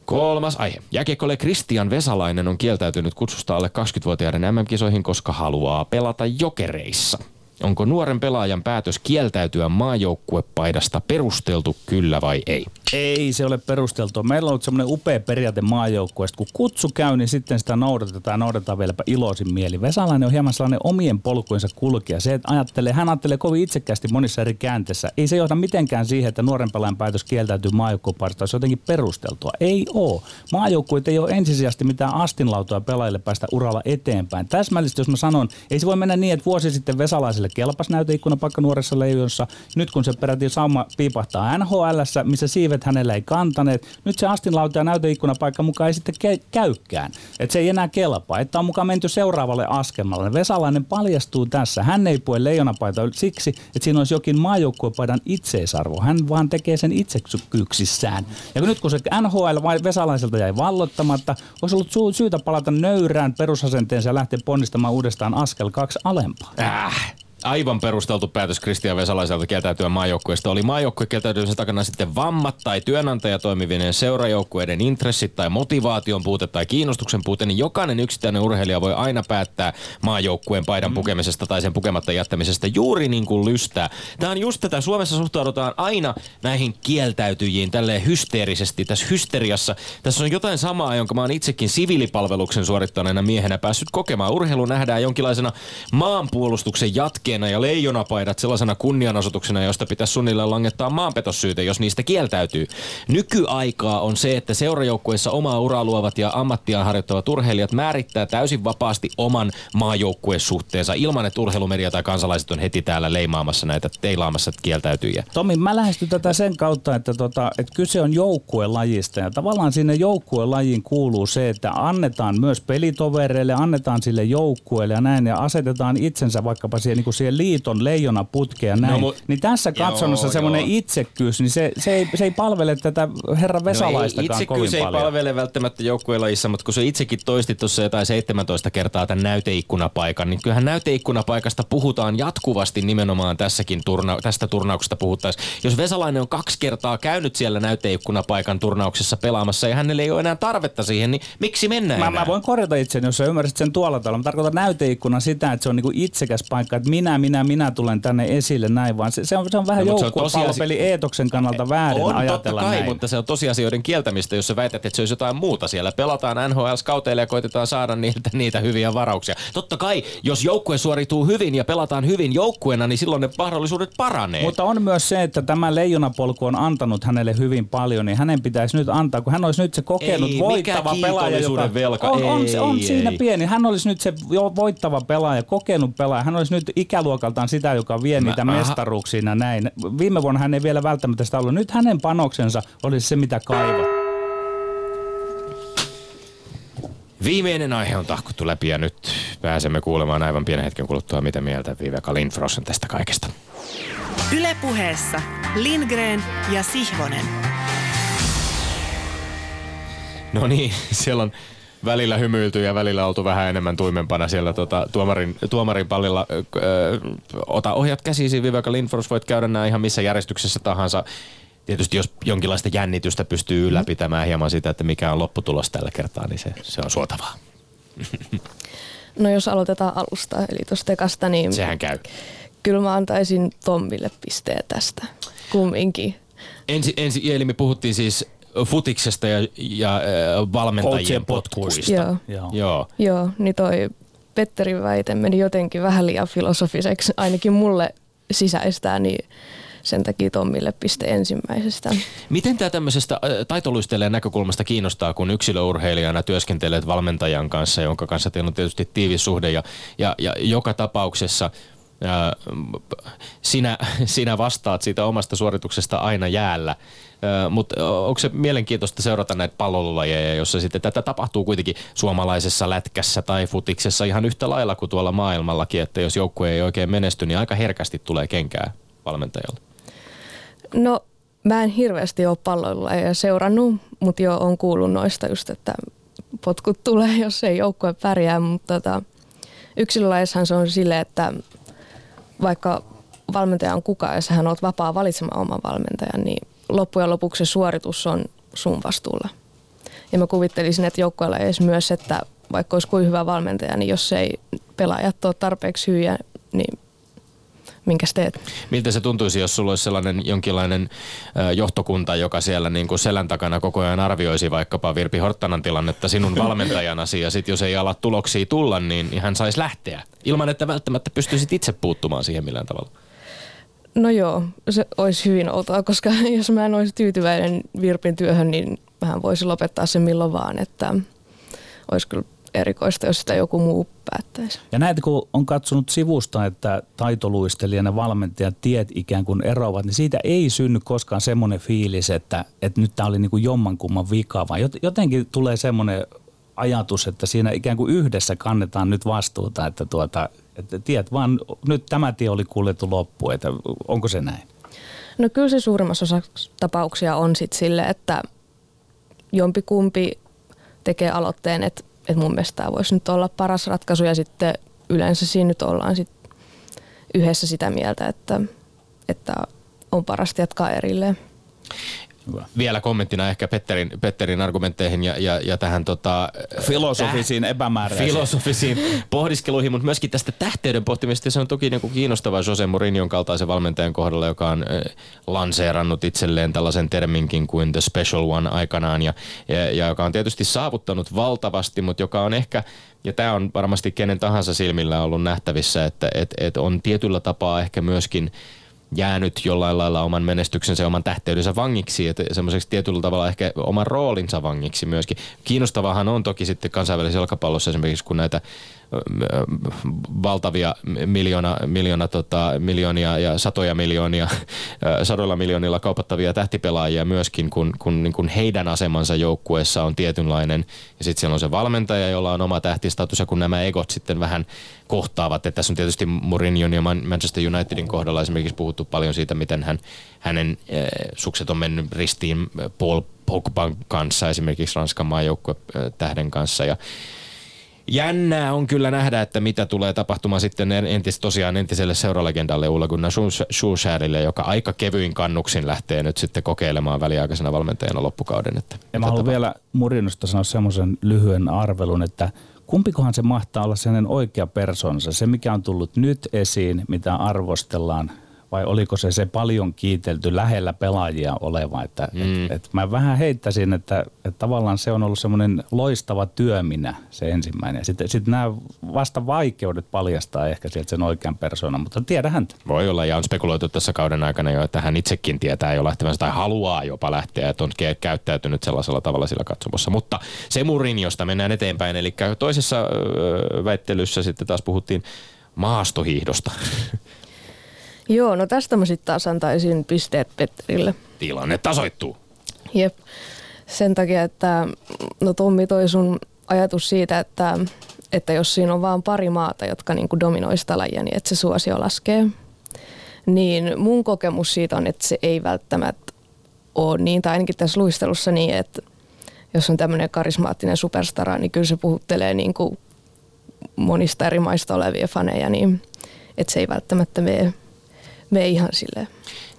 Kolmas aihe. Jääkiekkoille Kristian Vesalainen on kieltäytynyt kutsusta alle 20-vuotiaiden MM-kisoihin, koska haluaa pelata jokereissa. Onko nuoren pelaajan päätös kieltäytyä maajoukkuepaidasta perusteltu kyllä vai ei? Ei se ole perusteltua. Meillä on ollut semmoinen upea periaate maajoukkueesta. Kun kutsu käy, niin sitten sitä noudatetaan ja noudatetaan vieläpä iloisin mieli. Vesalainen on hieman sellainen omien polkuinsa kulkija. Se, että ajattelee, hän ajattelee kovin itsekkäästi monissa eri käänteissä. Ei se johda mitenkään siihen, että nuoren pelaajan päätös kieltäytyy maajoukkuepaidasta olisi jotenkin perusteltua. Ei ole. Maajoukkueet ei ole ensisijaisesti mitään astinlautoja pelaajille päästä uralla eteenpäin. Täsmällisesti, jos mä sanon, ei se voi mennä niin, että vuosi sitten Vesalaiselle kelpas näyteikkunapaikka nuoressa leijonsa. Nyt kun se peräti sauma piipahtaa NHL, missä siivet hänellä ei kantaneet. Nyt se astinlauta ja näyteikkunapaikka mukaan ei sitten ke- käykään. Että se ei enää kelpaa. Että on mukaan menty seuraavalle askemalle. Vesalainen paljastuu tässä. Hän ei pue leijonapaita siksi, että siinä olisi jokin maajoukkuepaidan itseisarvo. Hän vaan tekee sen itsekyksissään. Ja nyt kun se NHL Vesalaiselta jäi vallottamatta, olisi ollut syytä palata nöyrään perusasenteensa ja lähteä ponnistamaan uudestaan askel kaksi alempaa. Äh aivan perusteltu päätös Kristian Vesalaiselta kieltäytyä maajoukkueesta. Oli maajoukkue kieltäytymisen takana sitten vammat tai työnantaja toimivien seurajoukkueiden intressit tai motivaation puute tai kiinnostuksen puute, niin jokainen yksittäinen urheilija voi aina päättää maajoukkueen paidan mm. pukemisesta tai sen pukematta jättämisestä juuri niin kuin lystää. Tämä on just tätä. Suomessa suhtaudutaan aina näihin kieltäytyjiin tälleen hysteerisesti, tässä hysteriassa. Tässä on jotain samaa, jonka mä oon itsekin siviilipalveluksen suorittaneena miehenä päässyt kokemaan. Urheilu nähdään jonkinlaisena maanpuolustuksen jatkeen liikkeena ja leijonapaidat sellaisena kunnianosoituksena, josta pitäisi suunnilleen langettaa maanpetossyyte, jos niistä kieltäytyy. Nykyaikaa on se, että seurajoukkueessa omaa uraa luovat ja ammattiaan harjoittavat urheilijat määrittää täysin vapaasti oman maajoukkuesuhteensa ilman, että urheilumedia tai kansalaiset on heti täällä leimaamassa näitä teilaamassa kieltäytyjiä. Tomi, mä lähestyn tätä sen kautta, että, tota, että kyse on joukkuelajista ja tavallaan sinne joukkuelajiin kuuluu se, että annetaan myös pelitovereille, annetaan sille joukkueelle ja näin ja asetetaan itsensä vaikkapa siihen niin kuin vuosikausien liiton leijona putkea ja näin. No, mu- niin tässä katsonnossa semmoinen itsekkyys, niin se, se, ei, se ei palvele tätä herran Vesalaistakaan no ei, kovin itse ei paljon. palvele välttämättä joukkuelajissa, mutta kun se itsekin toistit tuossa jotain 17 kertaa tämän näyteikkunapaikan, niin kyllähän näyteikkunapaikasta puhutaan jatkuvasti nimenomaan tässäkin turna- tästä turnauksesta puhuttaessa. Jos Vesalainen on kaksi kertaa käynyt siellä näyteikkunapaikan turnauksessa pelaamassa ja hänelle ei ole enää tarvetta siihen, niin miksi mennään Mä, enää? mä voin korjata itseni, jos sä ymmärsit sen tuolla tavalla. Mä tarkoitan näyteikkuna sitä, että se on niinku itsekäs paikka, että minä, minä, minä tulen tänne esille näin, vaan se, se, on, se on vähän No, on joukkuepallopeli eetoksen kannalta väärin on ajatella totta kai, näin. mutta se on tosiasioiden kieltämistä, jos sä väität, että se olisi jotain muuta siellä. Pelataan NHL-skauteille ja koitetaan saada niiltä niitä hyviä varauksia. Totta kai, jos joukkue suorituu hyvin ja pelataan hyvin joukkueena, niin silloin ne mahdollisuudet paranee. Mutta on myös se, että tämä leijonapolku on antanut hänelle hyvin paljon, niin hänen pitäisi nyt antaa, kun hän olisi nyt se kokenut Ei, voittava pelaaja. kiitollisuuden velka, on, on, se, on ei, siinä ei. pieni. Hän olisi nyt se voittava pelaaja, kokenut pelaaja. Hän olisi nyt ikäluokaltaan sitä, joka vie Mä- niitä aha. mestaruuksia ja näin. Viime vuonna hän ei vielä välttämättä sitä ollut. Nyt hänen panoksensa olisi se, mitä kaivaa. Viimeinen aihe on tahkottu läpi ja nyt pääsemme kuulemaan aivan pienen hetken kuluttua, mitä mieltä Viveka Lindfors on tästä kaikesta. Ylepuheessa Lindgren ja Sihvonen. No niin, *laughs* siellä on välillä hymyilty ja välillä oltu vähän enemmän tuimempana siellä tota, tuomarin, tuomarin pallilla. Ö, ö, ota ohjat käsisi, Viveka Lindfors, voit käydä nämä ihan missä järjestyksessä tahansa. Tietysti jos jonkinlaista jännitystä pystyy ylläpitämään hieman sitä, että mikä on lopputulos tällä kertaa, niin se, se on suotavaa. *laughs* No jos aloitetaan alusta, eli tuosta ekasta, niin Sehän käy. kyllä mä antaisin Tommille pisteen tästä. Kumminkin. Ensi, ensi, eli me puhuttiin siis futiksesta ja, ja äh, valmentajien potkuista. Joo. Joo. Joo. Joo, niin toi Petterin väite meni jotenkin vähän liian filosofiseksi, ainakin mulle sisäistää, niin sen takia Tommille piste ensimmäisestä. Miten tämä tämmöisestä äh, taitoluistelijan näkökulmasta kiinnostaa, kun yksilöurheilijana työskentelet valmentajan kanssa, jonka kanssa teillä on tietysti tiivis suhde ja, ja, ja joka tapauksessa sinä, sinä vastaat siitä omasta suorituksesta aina jäällä. Mutta onko se mielenkiintoista seurata näitä pallolajeja, jossa sitten tätä tapahtuu kuitenkin suomalaisessa lätkässä tai futiksessa ihan yhtä lailla kuin tuolla maailmallakin, että jos joukkue ei oikein menesty, niin aika herkästi tulee kenkää valmentajalle. No, mä en hirveästi ole palloilla ja seurannut, mutta jo on kuullut noista just, että potkut tulee, *laughs* jos ei joukkue pärjää, mutta tota, yksilölaissahan se on silleen, että vaikka valmentaja on kuka ja sähän oot vapaa valitsemaan oman valmentajan, niin loppujen lopuksi se suoritus on sun vastuulla. Ja mä kuvittelisin, että joukkueella myös, että vaikka olisi kuin hyvä valmentaja, niin jos ei pelaajat ole tarpeeksi hyviä, niin minkäs teet? Miltä se tuntuisi, jos sulla olisi sellainen jonkinlainen johtokunta, joka siellä niin kuin selän takana koko ajan arvioisi vaikkapa Virpi Horttanan tilannetta sinun *laughs* valmentajanasi ja sitten jos ei ala tuloksia tulla, niin hän saisi lähteä ilman, että välttämättä pystyisit itse puuttumaan siihen millään tavalla. No joo, se olisi hyvin outoa, koska *laughs* jos mä en olisi tyytyväinen Virpin työhön, niin mähän voisin lopettaa sen milloin vaan, että olisi kyllä erikoista, jos sitä joku muu päättäisi. Ja näitä kun on katsonut sivusta, että taitoluistelijana ja valmentajat tiet ikään kuin eroavat, niin siitä ei synny koskaan semmoinen fiilis, että, että nyt tämä oli niin kuin jommankumman vika, vaan jot- jotenkin tulee semmoinen ajatus, että siinä ikään kuin yhdessä kannetaan nyt vastuuta, että, tuota, että tiet vaan nyt tämä tie oli kuljettu loppuun, että onko se näin? No kyllä se suurimmassa osassa tapauksia on sitten sille, että jompikumpi tekee aloitteen, että, että mun mielestä tämä voisi nyt olla paras ratkaisu ja sitten yleensä siinä nyt ollaan sit yhdessä sitä mieltä, että, että on parasta jatkaa erilleen. Hyvä. Vielä kommenttina ehkä Petterin, Petterin argumentteihin ja, ja, ja tähän tota, Filosofisiin epämääräisiin. filosofisiin pohdiskeluihin, mutta myöskin tästä tähteyden pohtimista. Se on toki niin kuin kiinnostavaa Jose Mourinhon kaltaisen valmentajan kohdalla, joka on äh, lanseerannut itselleen tällaisen terminkin kuin the special one aikanaan ja, ja, ja joka on tietysti saavuttanut valtavasti, mutta joka on ehkä ja tämä on varmasti kenen tahansa silmillä ollut nähtävissä, että et, et on tietyllä tapaa ehkä myöskin jäänyt jollain lailla oman menestyksensä ja oman tähteydensä vangiksi, että semmoiseksi tietyllä tavalla ehkä oman roolinsa vangiksi myöskin. Kiinnostavahan on toki sitten kansainvälisessä jalkapallossa esimerkiksi, kun näitä valtavia miljoona, miljoona, tota, miljoonia ja satoja miljoonia, sadoilla miljoonilla kaupattavia tähtipelaajia myöskin, kun, kun niin kun heidän asemansa joukkueessa on tietynlainen. Ja sitten siellä on se valmentaja, jolla on oma tähtistatus, ja kun nämä egot sitten vähän kohtaavat. Että tässä on tietysti Mourinhon ja Manchester Unitedin kohdalla esimerkiksi puhuttu paljon siitä, miten hän, hänen äh, sukset on mennyt ristiin Paul Pogban kanssa, esimerkiksi Ranskan maajoukkue tähden kanssa. Ja Jännää on kyllä nähdä, että mitä tulee tapahtumaan sitten entis, tosiaan entiselle seuralegendalle Ulla Gunnar Solskjaerille, joka aika kevyin kannuksin lähtee nyt sitten kokeilemaan väliaikaisena valmentajana loppukauden. Että ja mä haluan vielä Murinosta sanoa semmoisen lyhyen arvelun, että kumpikohan se mahtaa olla sellainen oikea persoonansa, se mikä on tullut nyt esiin, mitä arvostellaan vai oliko se se paljon kiitelty lähellä pelaajia oleva, että mm. et, et mä vähän heittäisin, että, että tavallaan se on ollut semmoinen loistava työminä se ensimmäinen. Sitten sit nämä vasta vaikeudet paljastaa ehkä sieltä sen oikean persoonan, mutta tiedä häntä. Voi olla ja on spekuloitu tässä kauden aikana jo, että hän itsekin tietää jo lähtevänsä tai haluaa jopa lähteä, että on käyttäytynyt sellaisella tavalla sillä katsomossa. Mutta se murin, josta mennään eteenpäin, eli toisessa väittelyssä sitten taas puhuttiin maastohiihdosta. *laughs* Joo, no tästä mä sitten taas antaisin pisteet Petterille. Tilanne tasoittuu. Jep. Sen takia, että no Tommi toi sun ajatus siitä, että, että jos siinä on vain pari maata, jotka niin kuin dominoi sitä lajia, niin että se suosio laskee. Niin mun kokemus siitä on, että se ei välttämättä ole niin, tai ainakin tässä luistelussa niin, että jos on tämmöinen karismaattinen superstara, niin kyllä se puhuttelee niin kuin monista eri maista olevia faneja, niin että se ei välttämättä mene me ihan silleen.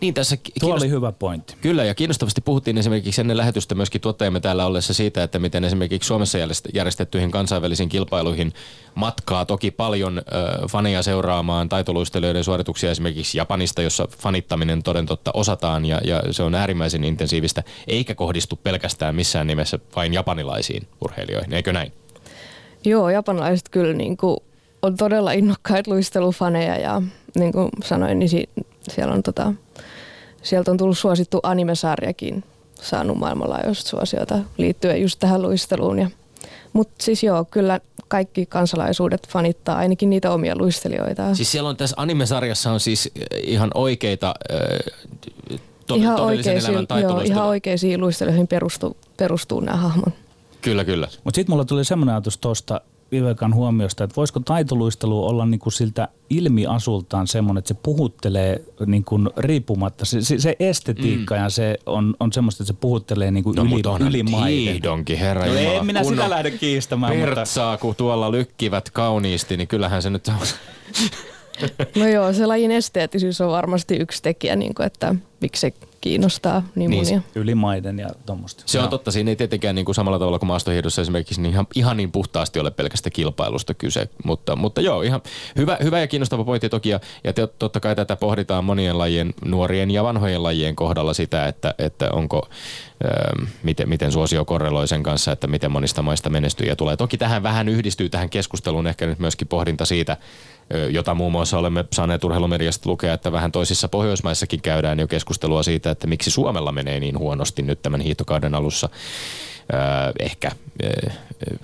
Niin tässä Tuo oli hyvä pointti. Kyllä, ja kiinnostavasti puhuttiin esimerkiksi ennen lähetystä myöskin tuottajamme täällä ollessa siitä, että miten esimerkiksi Suomessa järjestettyihin kansainvälisiin kilpailuihin matkaa toki paljon äh, faneja seuraamaan taitoluistelijoiden suorituksia esimerkiksi Japanista, jossa fanittaminen toden totta osataan ja, ja se on äärimmäisen intensiivistä, eikä kohdistu pelkästään missään nimessä vain japanilaisiin urheilijoihin, eikö näin? Joo, japanilaiset kyllä niin kuin on todella innokkaita luistelufaneja ja niin kuin sanoin, niin si- siellä on tota, sieltä on tullut suosittu animesarjakin saanut maailmanlaajuista suosiota liittyen just tähän luisteluun. Ja, mutta siis joo, kyllä kaikki kansalaisuudet fanittaa ainakin niitä omia luistelijoita. Siis siellä on tässä animesarjassa on siis eh, ihan oikeita äh, to- ihan oikeisiin, joo, ihan oikeisiin luisteluihin perustuu, perustuu nämä hahmon. Kyllä, kyllä. Mutta sitten mulla tuli semmoinen ajatus tuosta Vivekan huomiosta, että voisiko taitoluistelu olla niin kuin siltä ilmiasultaan semmoinen, että se puhuttelee niin kuin riippumatta. Se, se, se estetiikka mm. ja se on, on semmoista, että se puhuttelee niin kuin no, yli, yli maiden. herra no, En minä sitä lähde kiistämään. Pertsaa, mutta... kun tuolla lykkivät kauniisti, niin kyllähän se nyt on... No joo, se lajin esteettisyys on varmasti yksi tekijä, niin kuin, että miksi se kiinnostaa niin, niin monia. Yli maiden ja tuommoista. Se on no. totta, siinä ei tietenkään niin kuin samalla tavalla kuin maastohiihdossa esimerkiksi niin ihan, ihan niin puhtaasti ole pelkästä kilpailusta kyse, mutta, mutta joo, ihan hyvä, hyvä ja kiinnostava pointti toki ja, ja totta kai tätä pohditaan monien lajien, nuorien ja vanhojen lajien kohdalla sitä, että, että onko, ähm, miten, miten suosio korreloi sen kanssa, että miten monista maista menestyjä tulee. Toki tähän vähän yhdistyy tähän keskusteluun ehkä nyt myöskin pohdinta siitä, jota muun muassa olemme saaneet urheilumediasta lukea, että vähän toisissa Pohjoismaissakin käydään jo keskustelua siitä, että miksi Suomella menee niin huonosti nyt tämän hiihtokauden alussa. ehkä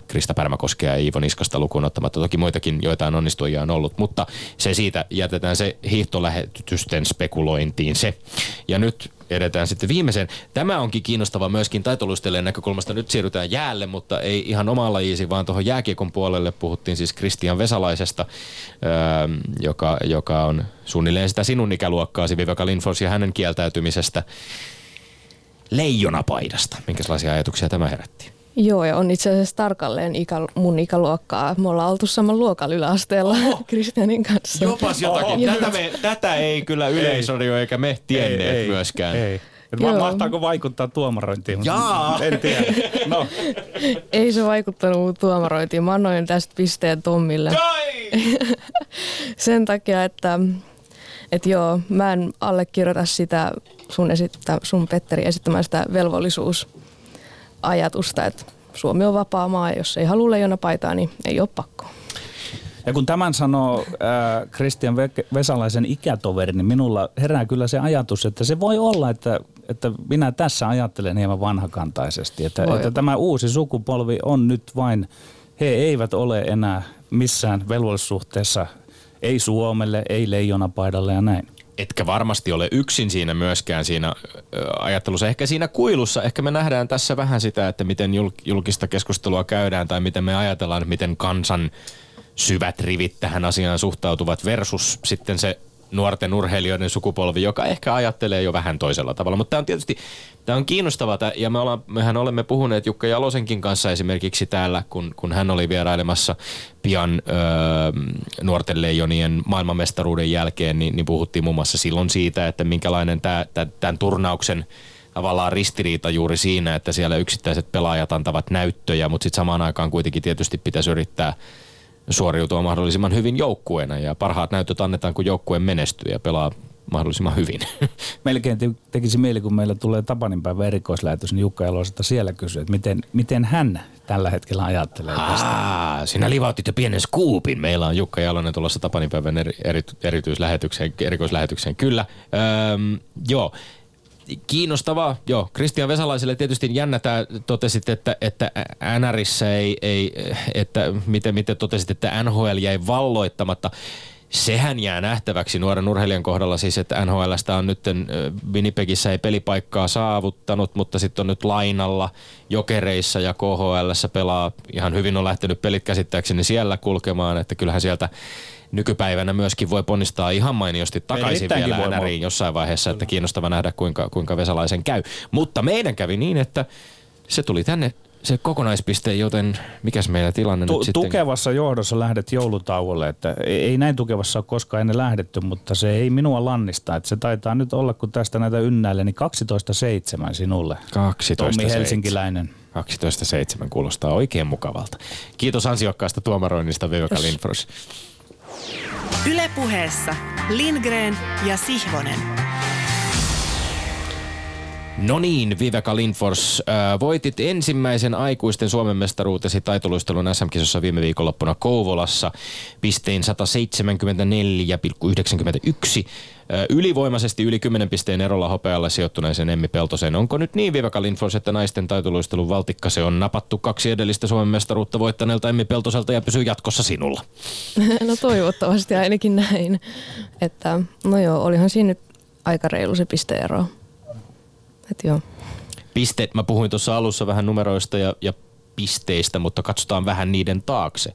Krista Pärmäkoskea ja Iivo Niskasta lukuun ottamatta. Toki muitakin joitain onnistujia on ollut, mutta se siitä jätetään se hiihtolähetysten spekulointiin se. Ja nyt edetään sitten viimeiseen. Tämä onkin kiinnostava myöskin taitoluistelijan näkökulmasta. Nyt siirrytään jäälle, mutta ei ihan omalla lajiisi, vaan tuohon jääkiekon puolelle puhuttiin siis Kristian Vesalaisesta, öö, joka, joka on suunnilleen sitä sinun ikäluokkaasi, Viveka Lindfors ja hänen kieltäytymisestä leijonapaidasta. Minkälaisia ajatuksia tämä herätti? Joo, ja on itse asiassa tarkalleen ikä, mun ikäluokkaa. Me ollaan oltu saman luokalla yläasteella *laughs* Kristianin kanssa. Jopas jotakin. Tätä, me, tätä ei kyllä yleisradio eikä me tienneet ei, ei, myöskään. Ei. Joo. Mahtaako vaikuttaa tuomarointiin? Jaa! En tiedä. No. *laughs* Ei se vaikuttanut tuomarointiin. Mä annoin tästä pisteen Tommille. *laughs* Sen takia, että, että joo, mä en allekirjoita sitä sun, esittä, sun Petteri esittämään sitä velvollisuus ajatusta, että Suomi on vapaa maa ja jos ei halua leijonapaitaa, niin ei ole pakko. Ja kun tämän sanoo Kristian äh, Vesalaisen ikätoveri, niin minulla herää kyllä se ajatus, että se voi olla, että, että minä tässä ajattelen hieman vanhakantaisesti. Että, että tämä uusi sukupolvi on nyt vain, he eivät ole enää missään velvollisuhteessa, ei Suomelle, ei leijonapaidalle ja näin. Etkä varmasti ole yksin siinä myöskään siinä ajattelussa. Ehkä siinä kuilussa, ehkä me nähdään tässä vähän sitä, että miten julkista keskustelua käydään tai miten me ajatellaan, miten kansan syvät rivit tähän asiaan suhtautuvat versus sitten se nuorten urheilijoiden sukupolvi, joka ehkä ajattelee jo vähän toisella tavalla. Mutta tämä on tietysti tämä on kiinnostavaa ja me ollaan, mehän olemme puhuneet Jukka Jalosenkin kanssa esimerkiksi täällä, kun, kun hän oli vierailemassa pian öö, nuorten leijonien maailmanmestaruuden jälkeen, niin, niin puhuttiin muun muassa silloin siitä, että minkälainen tämä, tämän turnauksen tavallaan ristiriita juuri siinä, että siellä yksittäiset pelaajat antavat näyttöjä, mutta sitten samaan aikaan kuitenkin tietysti pitäisi yrittää – suoriutua mahdollisimman hyvin joukkueena ja parhaat näytöt annetaan, kun joukkue menestyy ja pelaa mahdollisimman hyvin. *laughs* Melkein te- tekisi mieli, kun meillä tulee Tapanin päivä erikoislähetys, niin Jukka Jalosesta siellä kysyy, että miten, miten hän tällä hetkellä ajattelee tästä. Aa, sinä livautit jo pienen skuupin. Meillä on Jukka Jalonen tulossa Tapanin päivän eri, eri, erityislähetykseen, erikoislähetykseen. Kyllä. Öö, joo, kiinnostavaa. Joo, Kristian Vesalaiselle tietysti jännä tämä, totesit, että, että NRissä ei, ei että miten, miten totesit, että NHL jäi valloittamatta. Sehän jää nähtäväksi nuoren urheilijan kohdalla siis, että NHLstä on nyt Winnipegissä ei pelipaikkaa saavuttanut, mutta sitten on nyt lainalla jokereissa ja KHLssä pelaa. Ihan hyvin on lähtenyt pelit käsittääkseni siellä kulkemaan, että kyllähän sieltä nykypäivänä myöskin voi ponnistaa ihan mainiosti takaisin vielä NRiin jossain vaiheessa, että kiinnostava nähdä kuinka, kuinka Vesalaisen käy. Mutta meidän kävi niin, että se tuli tänne se kokonaispiste, joten mikäs meidän tilanne tu- nyt sitten? Tukevassa johdossa lähdet joulutauolle, että ei näin tukevassa ole koskaan ennen lähdetty, mutta se ei minua lannista, että se taitaa nyt olla, kun tästä näitä ynnäille, niin 12.7 sinulle. 12 Tommi Helsinkiläinen. 12.7 kuulostaa oikein mukavalta. Kiitos ansiokkaasta tuomaroinnista, Viveka Lindfors. Ylepuheessa Lindgren ja Sihvonen. No niin, Viveka Lindfors, äh, voitit ensimmäisen aikuisten Suomen mestaruutesi taitoluistelun SM-kisossa viime viikonloppuna Kouvolassa pistein 174,91 ylivoimaisesti yli 10 pisteen erolla hopealle sijoittuneeseen Emmi Peltoseen. Onko nyt niin, Viveka Lindfors, että naisten taitoluistelun valtikka se on napattu kaksi edellistä Suomen mestaruutta voittaneelta Emmi Peltoselta ja pysyy jatkossa sinulla? *laughs* No toivottavasti ainakin näin. Että, no joo, olihan siinä nyt aika reilu se pisteero. Et joo. Pisteet, mä puhuin tuossa alussa vähän numeroista ja, ja pisteistä, mutta katsotaan vähän niiden taakse.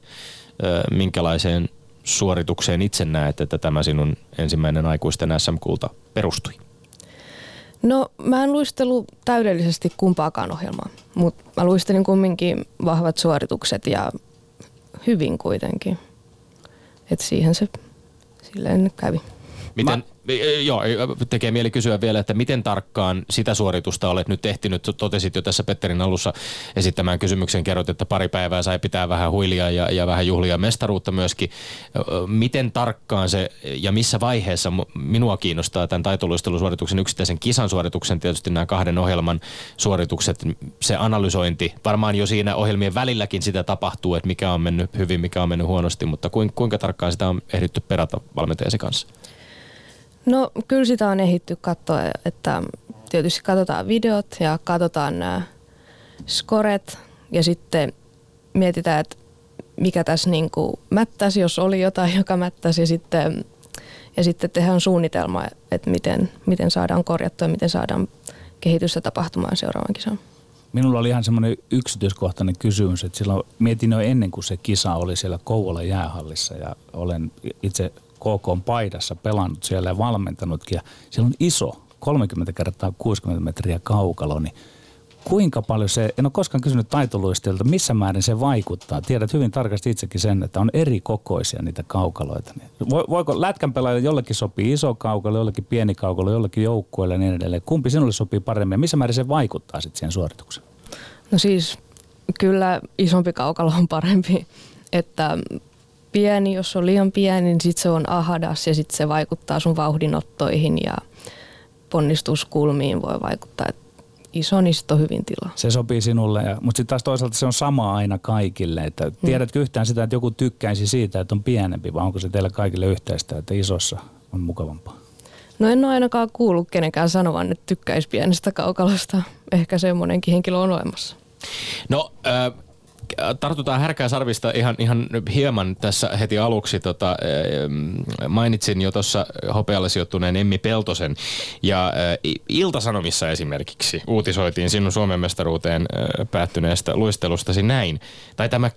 minkälaiseen suoritukseen itse näet, että tämä sinun ensimmäinen aikuisten SM-kulta perustui? No mä en luistelu täydellisesti kumpaakaan ohjelmaa, mutta mä luistelin kumminkin vahvat suoritukset ja hyvin kuitenkin. että siihen se silleen kävi. Miten, mä, Joo, tekee mieli kysyä vielä, että miten tarkkaan sitä suoritusta olet nyt ehtinyt. Totesit jo tässä Petterin alussa esittämään kysymyksen, kerrot, että pari päivää sai pitää vähän huilia ja, ja vähän juhlia mestaruutta myöskin. Miten tarkkaan se ja missä vaiheessa minua kiinnostaa tämän taitoluistelusuorituksen yksittäisen kisan suorituksen, tietysti nämä kahden ohjelman suoritukset, se analysointi. Varmaan jo siinä ohjelmien välilläkin sitä tapahtuu, että mikä on mennyt hyvin, mikä on mennyt huonosti, mutta kuinka tarkkaan sitä on ehditty perata valmentajasi kanssa? No kyllä sitä on ehitty katsoa, että tietysti katsotaan videot ja katsotaan nämä skoret ja sitten mietitään, että mikä tässä niin kuin mättäsi, jos oli jotain, joka mättäsi ja sitten, ja sitten tehdään suunnitelma, että miten, miten saadaan korjattua ja miten saadaan kehitystä tapahtumaan seuraavan kisan. Minulla oli ihan semmoinen yksityiskohtainen kysymys, että silloin mietin jo ennen kuin se kisa oli siellä Kouvolan jäähallissa ja olen itse KK paidassa pelannut siellä ja valmentanutkin. Ja siellä on iso, 30 kertaa 60 metriä kaukalo, niin kuinka paljon se, en ole koskaan kysynyt taitoluistelta, missä määrin se vaikuttaa. Tiedät hyvin tarkasti itsekin sen, että on eri kokoisia niitä kaukaloita. Voiko lätkän pelaajalle jollekin sopii iso kaukalo, jollekin pieni kaukalo, jollekin joukkueelle ja niin edelleen. Kumpi sinulle sopii paremmin ja missä määrin se vaikuttaa sitten siihen suoritukseen? No siis kyllä isompi kaukalo on parempi. Että pieni, jos on liian pieni, niin sitten se on ahadas ja sitten se vaikuttaa sun vauhdinottoihin ja ponnistuskulmiin voi vaikuttaa. Et iso, niin on hyvin tilaa. Se sopii sinulle, ja, mutta sitten taas toisaalta se on sama aina kaikille. Että mm. tiedätkö yhtään sitä, että joku tykkäisi siitä, että on pienempi, vai onko se teille kaikille yhteistä, että isossa on mukavampaa? No en ole ainakaan kuullut kenenkään sanovan, että tykkäisi pienestä kaukalosta. Ehkä semmoinenkin henkilö on olemassa. No, äh, tartutaan härkää sarvista ihan, ihan hieman tässä heti aluksi. Tota, mainitsin jo tuossa hopealle sijoittuneen Emmi Peltosen ja Iltasanomissa esimerkiksi uutisoitiin sinun Suomen mestaruuteen päättyneestä luistelustasi näin. Tai tämä,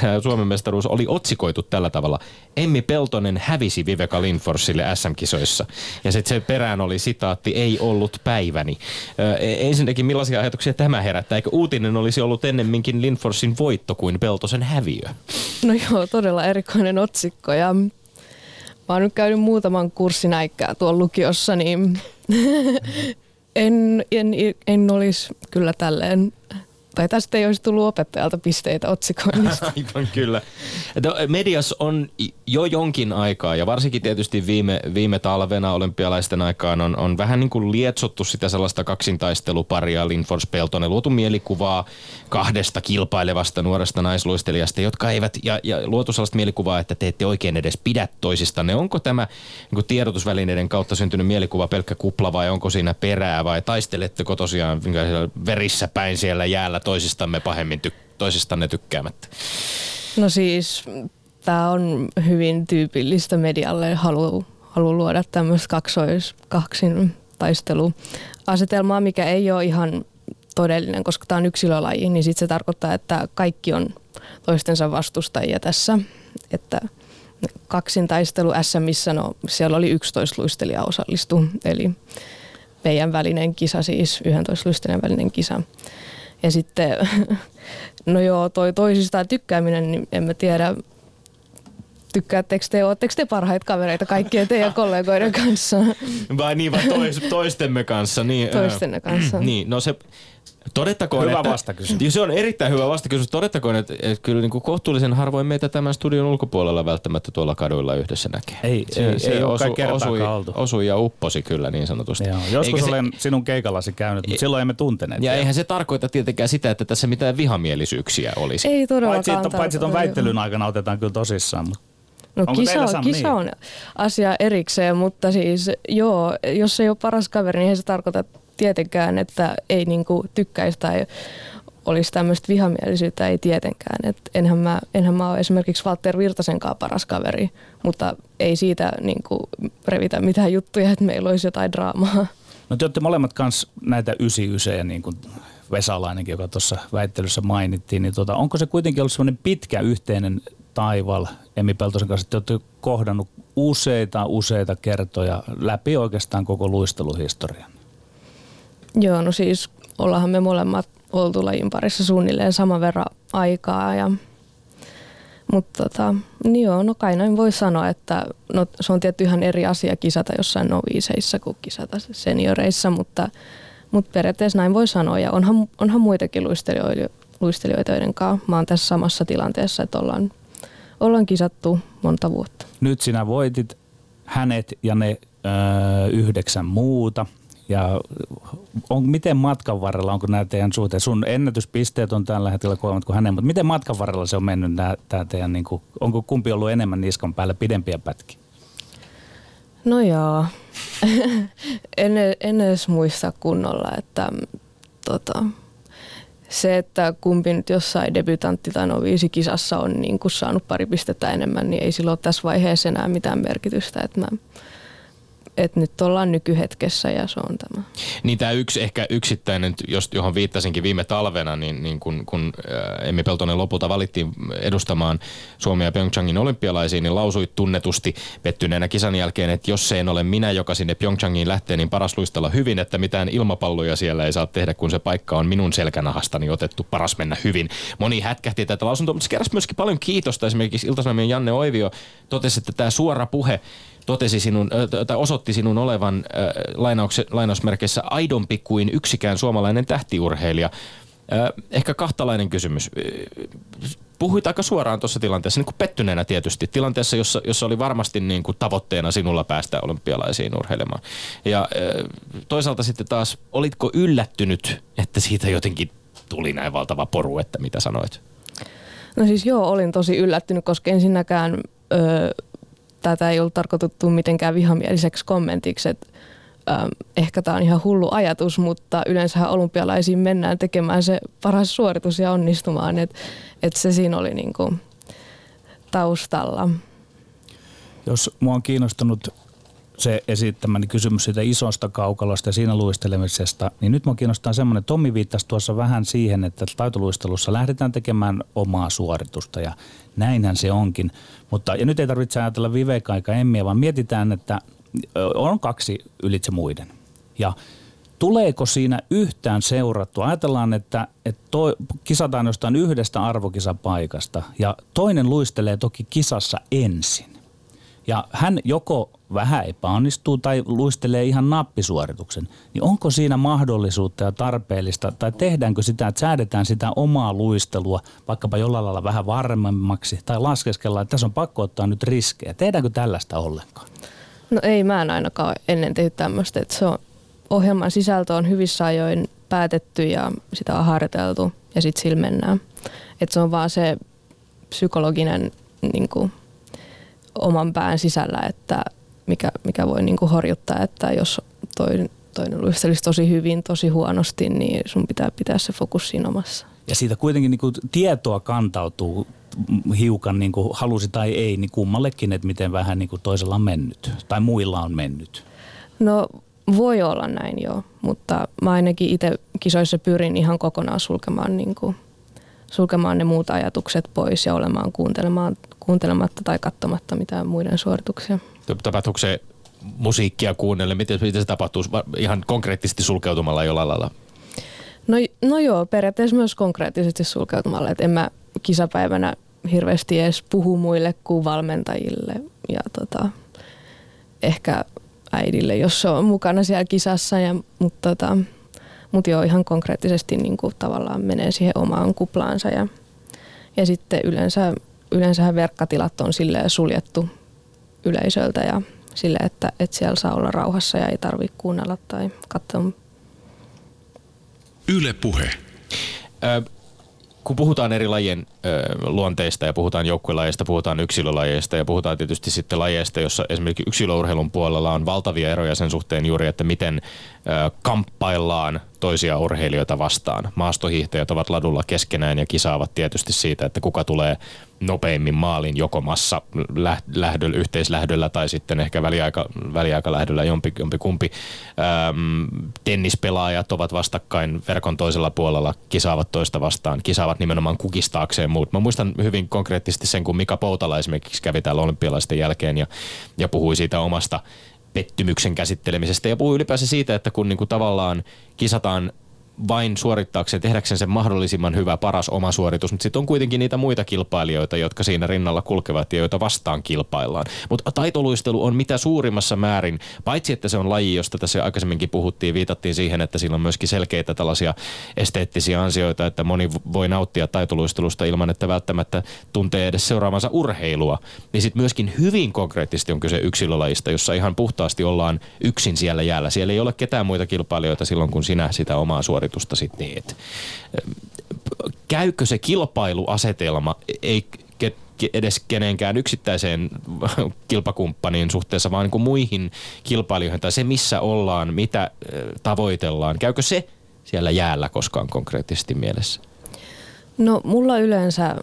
tämä Suomen mestaruus oli otsikoitu tällä tavalla. Emmi Peltonen hävisi Viveka Lindforsille SM-kisoissa. Ja sitten se perään oli sitaatti, ei ollut päiväni. E, ensinnäkin millaisia ajatuksia tämä herättää? Eikö uutinen olisi ollut ennemminkin Lindforsin voitto kuin Peltosen häviö? No joo, todella erikoinen otsikko ja mä oon nyt käynyt muutaman kurssin aikaa tuolla lukiossa, niin *laughs* en, en, en olisi kyllä tälleen tai tästä ei olisi tullut opettajalta pisteitä otsikoinnista. *laughs* Aivan kyllä. Medias on jo jonkin aikaa ja varsinkin tietysti viime, viime talvena olympialaisten aikaan on, on vähän niin kuin lietsottu sitä sellaista kaksintaisteluparia Linfors Peltonen, luotu mielikuvaa kahdesta kilpailevasta nuoresta naisluistelijasta, jotka eivät, ja, ja luotu sellaista mielikuvaa, että te ette oikein edes pidä toisistanne. Onko tämä niin tiedotusvälineiden kautta syntynyt mielikuva pelkkä kupla vai onko siinä perää vai taisteletteko tosiaan verissä päin siellä jäällä toisistamme pahemmin ty- toisistanne tykkäämättä? No siis tämä on hyvin tyypillistä medialle, halu, halu luoda tämmöistä kaksois, kaksin taisteluasetelmaa, mikä ei ole ihan todellinen, koska tämä on yksilölaji, niin sitten se tarkoittaa, että kaikki on toistensa vastustajia tässä. Että kaksin taistelu SMissä, no siellä oli 11 luistelijaa osallistu, eli meidän välinen kisa siis, 11 luistelijan välinen kisa. Ja sitten, *laughs* no joo, toi toisistaan tykkääminen, niin en mä tiedä, tykkäättekö te, ootteko te parhaita kavereita kaikkien teidän *laughs* kollegoiden kanssa? Vai niin, vai tois, toistemme kanssa? Niin, Toistenne kanssa. *clears throat* Niin, no se, Todettakoon, hyvä että, vastakysymys. Se on erittäin hyvä vastakysymys. Todettakoon, että, että kyllä niin kuin kohtuullisen harvoin meitä tämän studion ulkopuolella välttämättä tuolla kaduilla yhdessä näkee. Ei, se, ei, se ei osu, osui, osui ja upposi kyllä niin sanotusti. Joo, joskus Eikä olen se, sinun keikallasi käynyt, mutta silloin emme tunteneet. Ja eihän se tarkoita tietenkään sitä, että tässä mitään vihamielisyyksiä olisi. Ei todellakaan. Paitsi, että, paitsi että väittelyn aikana otetaan kyllä tosissaan, mutta No Onko kisa, on, kisa niin? on asia erikseen, mutta siis joo, jos ei ole paras kaveri, niin ei se tarkoita tietenkään, että ei niinku tykkäisi tai olisi tämmöistä vihamielisyyttä, ei tietenkään. Et enhän, mä, enhän mä ole esimerkiksi Walter Virtasenkaan paras kaveri, mutta ei siitä niinku revitä mitään juttuja, että meillä olisi jotain draamaa. No te olette molemmat kanssa näitä ysi ysejä, niin kuin Vesalainenkin, joka tuossa väittelyssä mainittiin, niin tota, onko se kuitenkin ollut semmoinen pitkä yhteinen taival Emi Peltosen kanssa, että olette kohdannut useita, useita kertoja läpi oikeastaan koko luisteluhistorian? Joo, no siis ollaanhan me molemmat oltu lajin parissa suunnilleen saman verran aikaa ja mutta tota, niin joo, no kai noin voi sanoa, että no, se on tietty ihan eri asia kisata jossain noviiseissa kuin kisata senioreissa, mutta, mutta periaatteessa näin voi sanoa. Ja onhan, onhan muitakin luistelijoita, luistelijoita, joiden kanssa mä oon tässä samassa tilanteessa, että ollaan, ollaan kisattu monta vuotta. Nyt sinä voitit hänet ja ne öö, yhdeksän muuta – ja on, miten matkan varrella, onko nämä teidän suhteen, sun ennätyspisteet on tällä hetkellä kovemmat kuin hänen, mutta miten matkan varrella se on mennyt nämä, tämä teidän, niin kuin, onko kumpi ollut enemmän niskan päällä pidempiä pätkiä? No joo, *laughs* en, en edes muista kunnolla, että tota, se, että kumpi nyt jossain debutantti- tai noviisi kisassa on niin kuin saanut pari pistettä enemmän, niin ei silloin tässä vaiheessa enää mitään merkitystä. Että mä että nyt ollaan nykyhetkessä ja se on tämä. Niin tämä yksi ehkä yksittäinen, johon viittasinkin viime talvena, niin, niin kun, kun äh, Emmi Peltonen lopulta valittiin edustamaan Suomea Pyeongchangin olympialaisiin, niin lausuit tunnetusti pettyneenä kisan jälkeen, että jos en ole minä, joka sinne Pyeongchangiin lähtee, niin paras luistella hyvin, että mitään ilmapalloja siellä ei saa tehdä, kun se paikka on minun selkänahastani otettu, paras mennä hyvin. Moni hätkähti tätä lausuntoa, mutta se keräsi myöskin paljon kiitosta. Esimerkiksi Ilta-Sanomien Janne Oivio totesi, että tämä suora puhe totesi sinun, tai osoitti sinun olevan lainausmerkeissä aidompi kuin yksikään suomalainen tähtiurheilija. Ehkä kahtalainen kysymys. Puhuit aika suoraan tuossa tilanteessa, niin kuin pettyneenä tietysti, tilanteessa, jossa, jossa oli varmasti niin kuin tavoitteena sinulla päästä olympialaisiin urheilemaan. Ja toisaalta sitten taas, olitko yllättynyt, että siitä jotenkin tuli näin valtava poru, että mitä sanoit? No siis joo, olin tosi yllättynyt, koska ensinnäkään... Öö, tätä ei ollut tarkoitettu mitenkään vihamieliseksi kommentiksi. Et, ähm, ehkä tämä on ihan hullu ajatus, mutta yleensähän olympialaisiin mennään tekemään se paras suoritus ja onnistumaan, että et se siinä oli niinku taustalla. Jos mua on kiinnostunut se esittämäni kysymys siitä isosta kaukalosta ja siinä luistelemisesta, niin nyt mua kiinnostaa semmoinen, Tommi viittasi tuossa vähän siihen, että taitoluistelussa lähdetään tekemään omaa suoritusta ja näinhän se onkin. Mutta, ja nyt ei tarvitse ajatella Viveka eikä Emmiä, vaan mietitään, että on kaksi ylitse muiden. Ja tuleeko siinä yhtään seurattua? Ajatellaan, että, että toi, kisataan jostain yhdestä arvokisapaikasta ja toinen luistelee toki kisassa ensin. Ja hän joko vähän epäonnistuu tai luistelee ihan nappisuorituksen, niin onko siinä mahdollisuutta ja tarpeellista, tai tehdäänkö sitä, että säädetään sitä omaa luistelua vaikkapa jollain lailla vähän varmemmaksi, tai laskeskellaan, että tässä on pakko ottaa nyt riskejä. Tehdäänkö tällaista ollenkaan? No ei, mä en ainakaan ennen tehnyt tämmöistä, että se on, ohjelman sisältö on hyvissä ajoin päätetty ja sitä on harjoiteltu ja sitten sillä mennään. Että se on vaan se psykologinen niin kuin, oman pään sisällä, että mikä, mikä voi niin kuin horjuttaa, että jos toinen, toinen luistelisi tosi hyvin, tosi huonosti, niin sun pitää pitää se fokus siinä omassa. Ja siitä kuitenkin niin kuin tietoa kantautuu hiukan, niin kuin halusi tai ei, niin kummallekin, että miten vähän niin kuin toisella on mennyt tai muilla on mennyt. No voi olla näin joo, mutta mä ainakin itse kisoissa pyrin ihan kokonaan sulkemaan, niin kuin, sulkemaan ne muut ajatukset pois ja olemaan kuuntelemaan, kuuntelematta tai katsomatta mitään muiden suorituksia. Tapahtuuko se musiikkia kuunnelle? Miten, miten se tapahtuu ihan konkreettisesti sulkeutumalla jollain lailla? No, no joo, periaatteessa myös konkreettisesti sulkeutumalla. Et en mä kisapäivänä hirveästi edes puhu muille kuin valmentajille ja tota, ehkä äidille, jos se on mukana siellä kisassa. Ja, mutta tota, mut joo, ihan konkreettisesti niin kuin tavallaan menee siihen omaan kuplaansa. Ja, ja sitten yleensä, yleensähän verkkatilat on silleen suljettu yleisöltä ja sille, että, että siellä saa olla rauhassa ja ei tarvitse kuunnella tai katsoa. Yle puhe. Ö, kun puhutaan eri lajien ö, luonteista ja puhutaan joukkuelajeista, puhutaan yksilölajeista ja puhutaan tietysti sitten lajeista, jossa esimerkiksi yksilöurheilun puolella on valtavia eroja sen suhteen juuri, että miten ö, kamppaillaan toisia urheilijoita vastaan. Maastohiihtäjät ovat ladulla keskenään ja kisaavat tietysti siitä, että kuka tulee nopeimmin maalin joko massa lähdöllä, yhteislähdöllä tai sitten ehkä väliaika, väliaikalähdöllä jompi, jompi kumpi. Öm, tennispelaajat ovat vastakkain verkon toisella puolella, kisaavat toista vastaan, kisaavat nimenomaan kukistaakseen muut. Mä muistan hyvin konkreettisesti sen, kun Mika Poutala esimerkiksi kävi täällä olympialaisten jälkeen ja, ja puhui siitä omasta pettymyksen käsittelemisestä ja puhui ylipäänsä siitä, että kun niinku tavallaan kisataan vain suorittaakseen, tehdäkseen sen mahdollisimman hyvä, paras oma suoritus, mutta sitten on kuitenkin niitä muita kilpailijoita, jotka siinä rinnalla kulkevat ja joita vastaan kilpaillaan. Mutta taitoluistelu on mitä suurimmassa määrin, paitsi että se on laji, josta tässä aikaisemminkin puhuttiin, viitattiin siihen, että sillä on myöskin selkeitä tällaisia esteettisiä ansioita, että moni voi nauttia taitoluistelusta ilman, että välttämättä tuntee edes seuraavansa urheilua. Niin sitten myöskin hyvin konkreettisesti on kyse yksilölajista, jossa ihan puhtaasti ollaan yksin siellä jäällä. Siellä ei ole ketään muita kilpailijoita silloin, kun sinä sitä omaa suoritusta suoritusta sitten teet. Käykö se kilpailuasetelma, ei edes kenenkään yksittäiseen *laughs* kilpakumppaniin suhteessa, vaan niin kuin muihin kilpailijoihin tai se, missä ollaan, mitä tavoitellaan. Käykö se siellä jäällä koskaan konkreettisesti mielessä? No mulla yleensä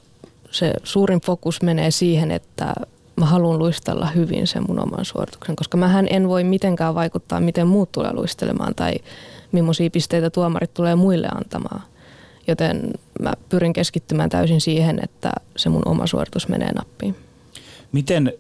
se suurin fokus menee siihen, että mä haluan luistella hyvin sen mun oman suorituksen, koska mähän en voi mitenkään vaikuttaa, miten muut tulee luistelemaan tai millaisia pisteitä tuomarit tulee muille antamaan. Joten mä pyrin keskittymään täysin siihen, että se mun oma suoritus menee nappiin. Miten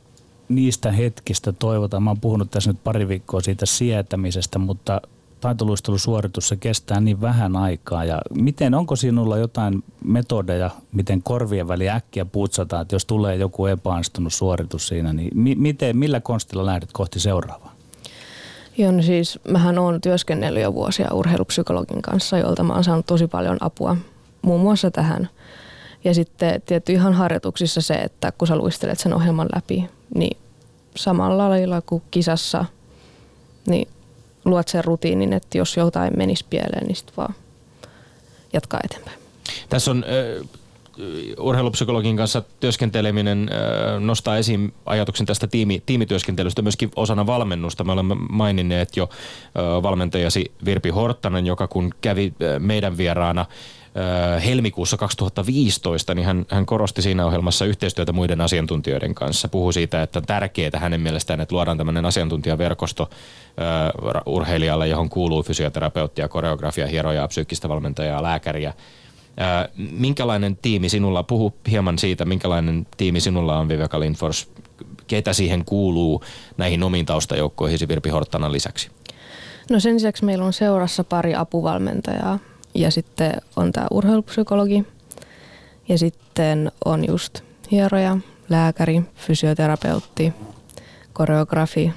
niistä hetkistä toivotaan? Mä oon puhunut tässä nyt pari viikkoa siitä sietämisestä, mutta taitoluistelusuoritus se kestää niin vähän aikaa. Ja miten, onko sinulla jotain metodeja, miten korvien väliin äkkiä putsataan, että jos tulee joku epäonnistunut suoritus siinä, niin mi- miten, millä konstilla lähdet kohti seuraavaa? Joo, no siis mähän olen työskennellyt jo vuosia urheilupsykologin kanssa, jolta mä oon saanut tosi paljon apua muun muassa tähän. Ja sitten tietty ihan harjoituksissa se, että kun sä luistelet sen ohjelman läpi, niin samalla lailla kuin kisassa, niin luot sen rutiinin, että jos jotain menisi pieleen, niin sitten vaan jatkaa eteenpäin. Tässä on urheilupsykologin kanssa työskenteleminen äh, nostaa esiin ajatuksen tästä tiimi, tiimityöskentelystä myöskin osana valmennusta. Me olemme maininneet jo äh, valmentajasi Virpi Horttanen, joka kun kävi äh, meidän vieraana helmikuussa 2015, niin hän, hän korosti siinä ohjelmassa yhteistyötä muiden asiantuntijoiden kanssa. Puhui siitä, että on tärkeää hänen mielestään, että luodaan tämmöinen asiantuntijaverkosto urheilijalle, johon kuuluu fysioterapeuttia, koreografia, hieroja, psyykkistä valmentajaa, lääkäriä – minkälainen tiimi sinulla, puhu hieman siitä, minkälainen tiimi sinulla on Viveka Lindfors, ketä siihen kuuluu näihin omiin taustajoukkoihin Virpi Horttanan lisäksi? No sen lisäksi meillä on seurassa pari apuvalmentajaa. Ja sitten on tämä urheilupsykologi. Ja sitten on just hieroja, lääkäri, fysioterapeutti, koreografi,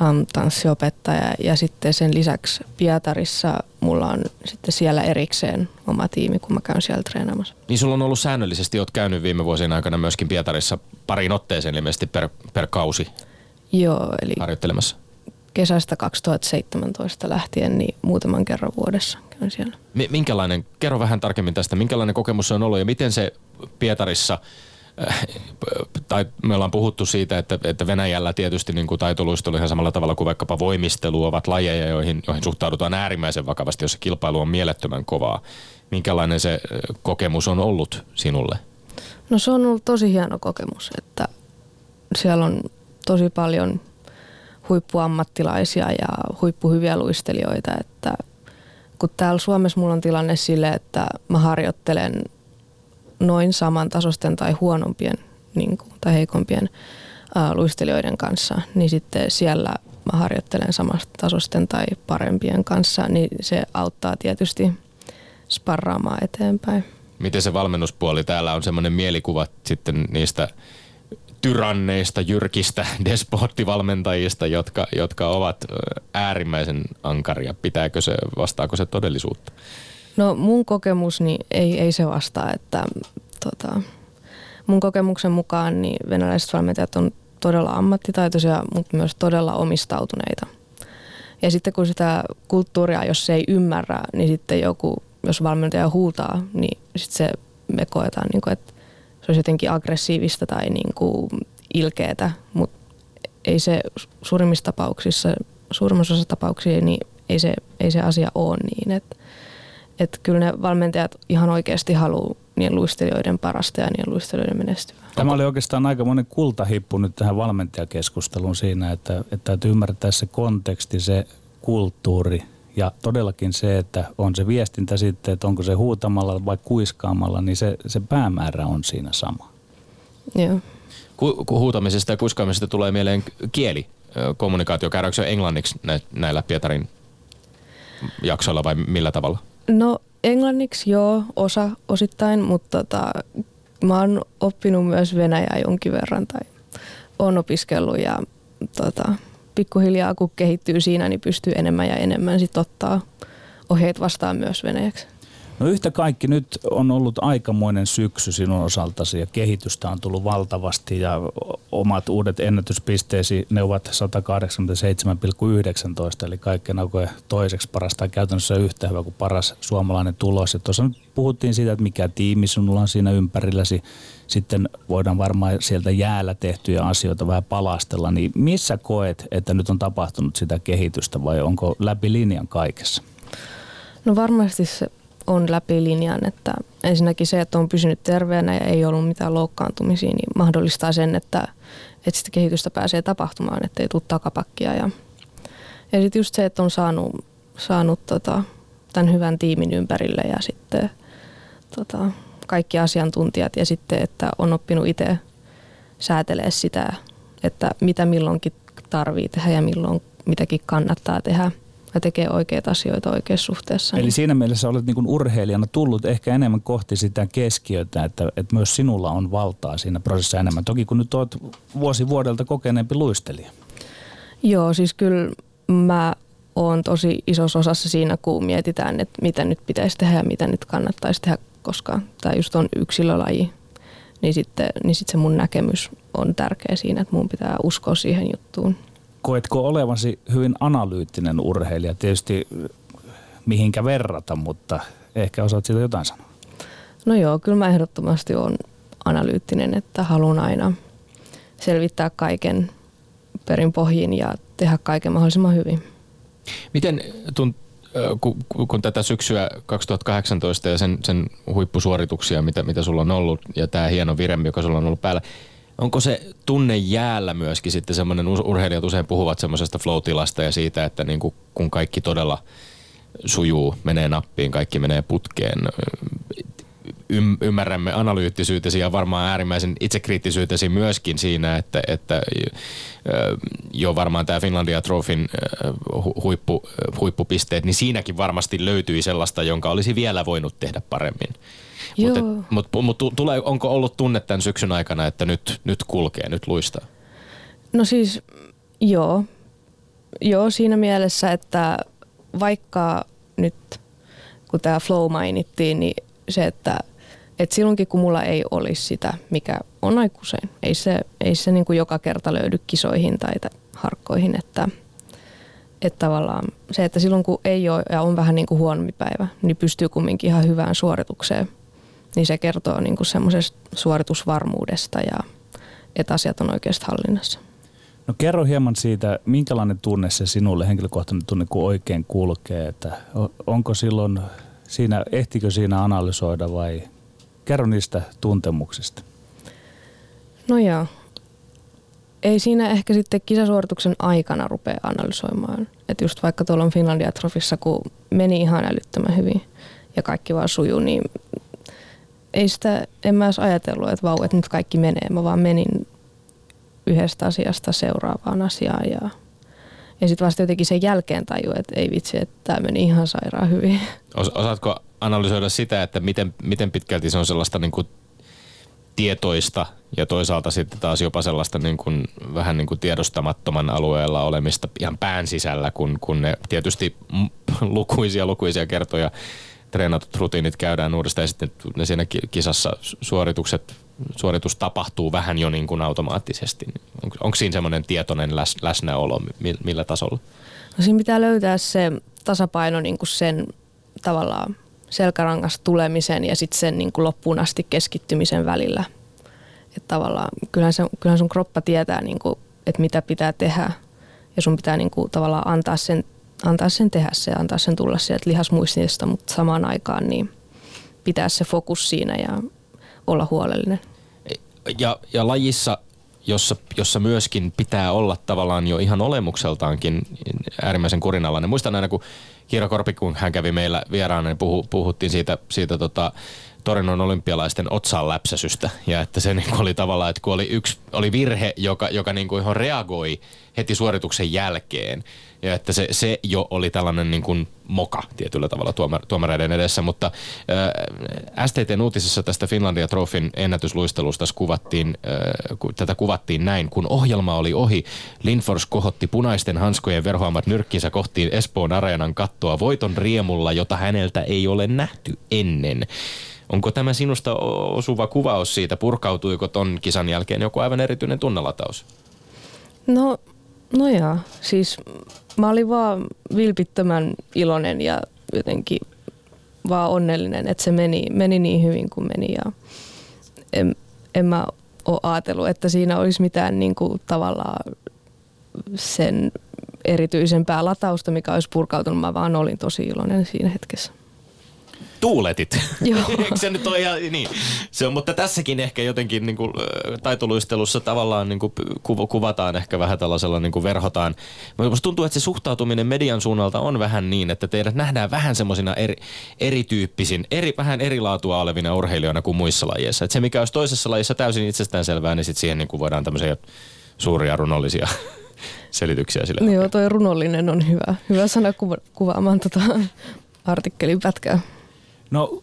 um, tanssiopettaja ja sitten sen lisäksi Pietarissa mulla on sitten siellä erikseen oma tiimi, kun mä käyn siellä treenaamassa. Niin sulla on ollut säännöllisesti, oot käynyt viime vuosien aikana myöskin Pietarissa pariin otteeseen ilmeisesti per, per kausi Joo, eli harjoittelemassa. kesästä 2017 lähtien niin muutaman kerran vuodessa käyn siellä. Minkälainen, kerro vähän tarkemmin tästä, minkälainen kokemus se on ollut ja miten se Pietarissa – tai me ollaan puhuttu siitä, että, että Venäjällä tietysti niin kuin taitoluistelu ihan samalla tavalla kuin vaikkapa voimistelu ovat lajeja, joihin, joihin suhtaudutaan äärimmäisen vakavasti, jos se kilpailu on mielettömän kovaa. Minkälainen se äh, kokemus on ollut sinulle? No se on ollut tosi hieno kokemus, että siellä on tosi paljon huippuammattilaisia ja huippuhyviä luistelijoita, että kun täällä Suomessa mulla on tilanne sille, että mä harjoittelen noin samantasoisten tai huonompien niin kuin, tai heikompien ää, luistelijoiden kanssa, niin sitten siellä mä harjoittelen samasta tasosten tai parempien kanssa, niin se auttaa tietysti sparraamaan eteenpäin. Miten se valmennuspuoli? Täällä on semmoinen mielikuva sitten niistä tyranneista, jyrkistä *laughs* despoottivalmentajista, jotka, jotka ovat äärimmäisen ankaria. Pitääkö se, vastaako se todellisuutta? No mun kokemus niin ei, ei se vastaa, että tota, mun kokemuksen mukaan niin venäläiset valmentajat on todella ammattitaitoisia, mutta myös todella omistautuneita. Ja sitten kun sitä kulttuuria, jos se ei ymmärrä, niin sitten joku, jos valmentaja huutaa, niin sitten se me koetaan, niin kuin, että se olisi jotenkin aggressiivista tai niin kuin ilkeätä, mutta ei se suurimmissa tapauksissa, suurimmassa osassa tapauksia, niin ei se, ei se asia ole niin, että että kyllä ne valmentajat ihan oikeasti haluaa niiden luistelijoiden parasta ja niiden luistelijoiden menestyvää. Tämä oli oikeastaan aika monen kultahippu nyt tähän valmentajakeskusteluun siinä, että, että täytyy ymmärtää se konteksti, se kulttuuri ja todellakin se, että on se viestintä sitten, että onko se huutamalla vai kuiskaamalla, niin se, se päämäärä on siinä sama. Joo. Ku, huutamisesta ja kuiskaamisesta tulee mieleen kieli, kommunikaatio. Käydäänkö englanniksi näillä Pietarin jaksoilla vai millä tavalla? No englanniksi joo, osa osittain, mutta tota, mä oon oppinut myös venäjää jonkin verran tai oon opiskellut ja tota, pikkuhiljaa kun kehittyy siinä, niin pystyy enemmän ja enemmän sit ottaa ohjeet vastaan myös venäjäksi. No yhtä kaikki nyt on ollut aikamoinen syksy sinun osaltasi ja kehitystä on tullut valtavasti ja omat uudet ennätyspisteesi, ne ovat 187,19 eli kaikkein aikojen toiseksi paras tai käytännössä yhtä hyvä kuin paras suomalainen tulos. Ja tuossa nyt puhuttiin siitä, että mikä tiimi sinulla on siinä ympärilläsi. Sitten voidaan varmaan sieltä jäällä tehtyjä asioita vähän palastella. Niin missä koet, että nyt on tapahtunut sitä kehitystä vai onko läpi linjan kaikessa? No varmasti se on läpi linjan, että ensinnäkin se, että on pysynyt terveenä ja ei ollut mitään loukkaantumisia, niin mahdollistaa sen, että, että sitä kehitystä pääsee tapahtumaan, ettei tule takapakkia. Ja, ja sitten just se, että on saanut, saanut tota, tämän hyvän tiimin ympärille ja sitten tota, kaikki asiantuntijat ja sitten, että on oppinut itse säätelee sitä, että mitä milloinkin tarvii tehdä ja milloin mitäkin kannattaa tehdä – ja tekee oikeita asioita oikeassa suhteessa. Eli niin. siinä mielessä olet niin urheilijana tullut ehkä enemmän kohti sitä keskiötä, että, että myös sinulla on valtaa siinä prosessissa enemmän. Toki kun nyt olet vuosi vuodelta kokeneempi luistelija. Joo, siis kyllä mä oon tosi isossa osassa siinä, kun mietitään, että mitä nyt pitäisi tehdä ja mitä nyt kannattaisi tehdä, koska tämä just on yksilölaji. Niin sitten, niin sitten se mun näkemys on tärkeä siinä, että mun pitää uskoa siihen juttuun koetko olevasi hyvin analyyttinen urheilija? Tietysti mihinkä verrata, mutta ehkä osaat siitä jotain sanoa. No joo, kyllä mä ehdottomasti on analyyttinen, että haluan aina selvittää kaiken perin pohjin ja tehdä kaiken mahdollisimman hyvin. Miten tunt, kun, kun tätä syksyä 2018 ja sen, sen huippusuorituksia, mitä, mitä sulla on ollut, ja tämä hieno viremmi, joka sulla on ollut päällä, onko se tunne jäällä myöskin sitten semmoinen, urheilijat usein puhuvat semmoisesta flow-tilasta ja siitä, että niin kuin, kun kaikki todella sujuu, menee nappiin, kaikki menee putkeen ymmärrämme analyyttisyytesi ja varmaan äärimmäisen itsekriittisyytesi myöskin siinä, että, että jo varmaan tämä Finlandia Trofin huippu, huippupisteet, niin siinäkin varmasti löytyi sellaista, jonka olisi vielä voinut tehdä paremmin. Mutta mut, mut, tulee, onko ollut tunne tämän syksyn aikana, että nyt, nyt kulkee, nyt luistaa? No siis joo. Joo siinä mielessä, että vaikka nyt kun tämä flow mainittiin, niin se, että et silloinkin kun mulla ei olisi sitä, mikä on aikuiseen, ei se, ei se niin kuin joka kerta löydy kisoihin tai harkkoihin, että, että tavallaan se, että silloin kun ei ole ja on vähän niin kuin huonompi päivä, niin pystyy kumminkin ihan hyvään suoritukseen, niin se kertoo niin kuin semmoisesta suoritusvarmuudesta ja että asiat on oikeasti hallinnassa. No kerro hieman siitä, minkälainen tunne se sinulle, henkilökohtainen tunne, kun oikein kulkee, että onko silloin siinä, ehtikö siinä analysoida vai Kerro niistä tuntemuksista. No joo. Ei siinä ehkä sitten kisasuorituksen aikana rupea analysoimaan. Että just vaikka tuolla on Finlandia Trofissa, kun meni ihan älyttömän hyvin ja kaikki vaan sujuu, niin ei sitä, en mä edes ajatellut, että vau, että nyt kaikki menee. Mä vaan menin yhdestä asiasta seuraavaan asiaan ja, ja sitten vasta jotenkin sen jälkeen taju, että ei vitsi, että tämä meni ihan sairaan hyvin. Osaatko analysoida sitä, että miten, miten pitkälti se on sellaista niin kuin tietoista ja toisaalta sitten taas jopa sellaista niin kuin, vähän niin kuin tiedostamattoman alueella olemista ihan pään sisällä, kun, kun ne tietysti lukuisia lukuisia kertoja treenatut rutiinit käydään uudestaan ja sitten ne siinä kisassa suoritukset, suoritus tapahtuu vähän jo niin kuin automaattisesti. Onko, onko siinä semmoinen tietoinen läs, läsnäolo, millä tasolla? No siinä pitää löytää se tasapaino niin kuin sen tavallaan selkärangasta tulemisen ja sitten sen niin kuin loppuun asti keskittymisen välillä. Että tavallaan kyllähän, se, kyllähän sun kroppa tietää, niin kuin, että mitä pitää tehdä ja sun pitää niin kuin, tavallaan antaa sen, antaa sen tehdä se, antaa sen tulla sieltä lihasmuistista, mutta samaan aikaan niin pitää se fokus siinä ja olla huolellinen. Ja, ja lajissa jossa, jossa myöskin pitää olla tavallaan jo ihan olemukseltaankin äärimmäisen kurinalainen. Muistan aina, kun Kiira Korpi, kun hän kävi meillä vieraana, niin puhu, puhuttiin siitä, siitä tota, Torinon olympialaisten otsaan läpsäsystä. Ja että se niin oli tavallaan, että kun oli yksi oli virhe, joka, joka niin kuin reagoi heti suorituksen jälkeen. Ja että se, se jo oli tällainen niin kuin moka tietyllä tavalla tuomar, tuomareiden edessä. Mutta äh, STTn uutisissa tästä Finlandia Trofin ennätysluistelusta kuvattiin, äh, tätä kuvattiin näin. Kun ohjelma oli ohi, Lindfors kohotti punaisten hanskojen verhoamat nyrkkinsä kohtiin Espoon areenan kattoa voiton riemulla, jota häneltä ei ole nähty ennen. Onko tämä sinusta osuva kuvaus siitä? Purkautuiko ton kisan jälkeen joku aivan erityinen tunnelataus? No, no joo. Siis mä olin vaan vilpittömän iloinen ja jotenkin vaan onnellinen, että se meni, meni niin hyvin kuin meni. Ja en, en mä ole ajatellut, että siinä olisi mitään niin kuin tavallaan sen erityisempää latausta, mikä olisi purkautunut. Mä vaan olin tosi iloinen siinä hetkessä tuuletit. Joo. *laughs* Eikö se nyt ole ihan niin? Se on, mutta tässäkin ehkä jotenkin niin kuin, taitoluistelussa tavallaan niin kuin, kuvataan ehkä vähän tällaisella niin kuin verhotaan. Mutta tuntuu, että se suhtautuminen median suunnalta on vähän niin, että teidät nähdään vähän semmoisina eri, erityyppisin, eri, vähän eri laatua olevina urheilijoina kuin muissa lajeissa. Et se, mikä olisi toisessa lajissa täysin itsestäänselvää, niin sitten siihen niin kuin voidaan tämmöisiä suuria runollisia *laughs* selityksiä sille. Joo, toi runollinen on hyvä. Hyvä sana kuva- kuvaamaan tota artikkelin pätkää. No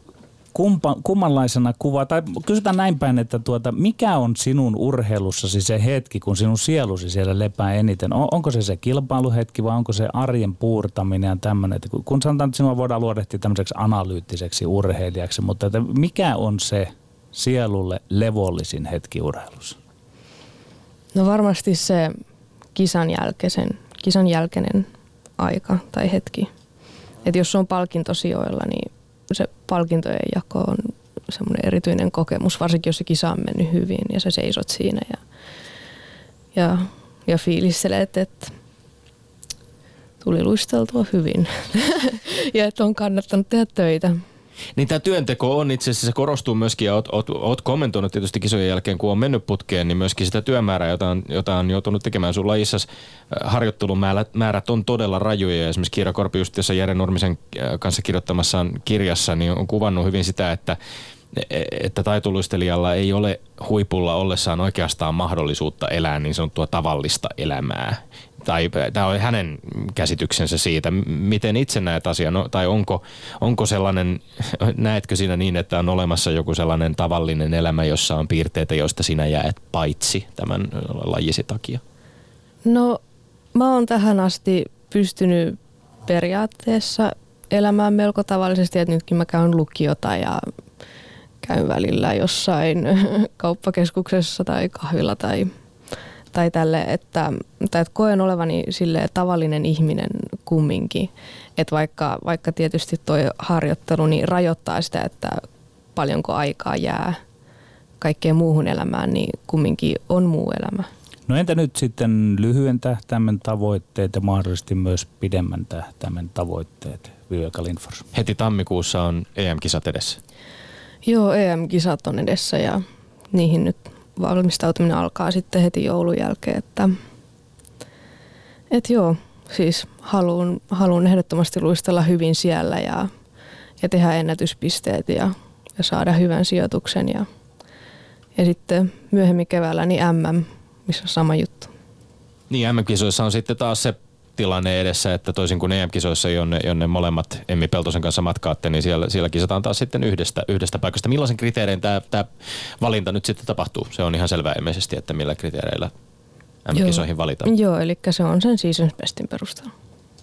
kumpa, kummanlaisena kuva, tai kysytään näin päin, että tuota, mikä on sinun urheilussasi se hetki, kun sinun sielusi siellä lepää eniten? On, onko se se kilpailuhetki vai onko se arjen puurtaminen ja tämmöinen? Kun, kun sanotaan, että sinua voidaan luodehtia tämmöiseksi analyyttiseksi urheilijaksi, mutta että mikä on se sielulle levollisin hetki urheilussa? No varmasti se kisan, jälkeisen, kisan jälkeinen aika tai hetki. Että jos on palkintosijoilla, niin se palkintojen jako on semmoinen erityinen kokemus, varsinkin jos se kisa on mennyt hyvin ja sä seisot siinä ja, ja, ja fiilistelet, että tuli luisteltua hyvin *laughs* ja että on kannattanut tehdä töitä. Niin tämä työnteko on itse asiassa, se korostuu myöskin, ja oot, kommentoinut tietysti kisojen jälkeen, kun on mennyt putkeen, niin myöskin sitä työmäärää, jota on, jota on joutunut tekemään sun lajissa. Äh, harjoittelun määrät on todella rajuja, ja esimerkiksi Kiira Korpi just Jere Nurmisen äh, kanssa kirjoittamassaan kirjassa, niin on kuvannut hyvin sitä, että että taitoluistelijalla ei ole huipulla ollessaan oikeastaan mahdollisuutta elää niin sanottua tavallista elämää tai tämä on hänen käsityksensä siitä, miten itse näet asian, no, tai onko, onko sellainen, *laughs* näetkö siinä niin, että on olemassa joku sellainen tavallinen elämä, jossa on piirteitä, joista sinä jäät paitsi tämän lajisi takia? No mä oon tähän asti pystynyt periaatteessa elämään melko tavallisesti, että nytkin mä käyn lukiota ja käyn välillä jossain *laughs* kauppakeskuksessa tai kahvilla tai tai tälle, että, tai että koen olevani sille tavallinen ihminen kumminkin. Että vaikka, vaikka tietysti tuo harjoittelu niin rajoittaa sitä, että paljonko aikaa jää kaikkeen muuhun elämään, niin kumminkin on muu elämä. No entä nyt sitten lyhyen tähtäimen tavoitteet ja mahdollisesti myös pidemmän tähtäimen tavoitteet, Viveka Lindfors? Heti tammikuussa on EM-kisat edessä. Joo, EM-kisat on edessä ja niihin nyt valmistautuminen alkaa sitten heti joulun jälkeen, että et joo, siis haluan, haluan ehdottomasti luistella hyvin siellä ja, ja tehdä ennätyspisteet ja, ja saada hyvän sijoituksen ja, ja sitten myöhemmin keväällä niin MM, missä on sama juttu. Niin, MM-kisoissa on sitten taas se tilanne edessä, että toisin kuin EM-kisoissa, jonne, jonne molemmat Emmi Peltosen kanssa matkaatte, niin siellä, siellä kisataan taas sitten yhdestä, yhdestä paikasta. Millaisen kriteerein tämä, tämä valinta nyt sitten tapahtuu? Se on ihan selvää ilmeisesti, että millä kriteereillä M-kisoihin valitaan. Joo, eli se on sen Seasons Bestin perusteella.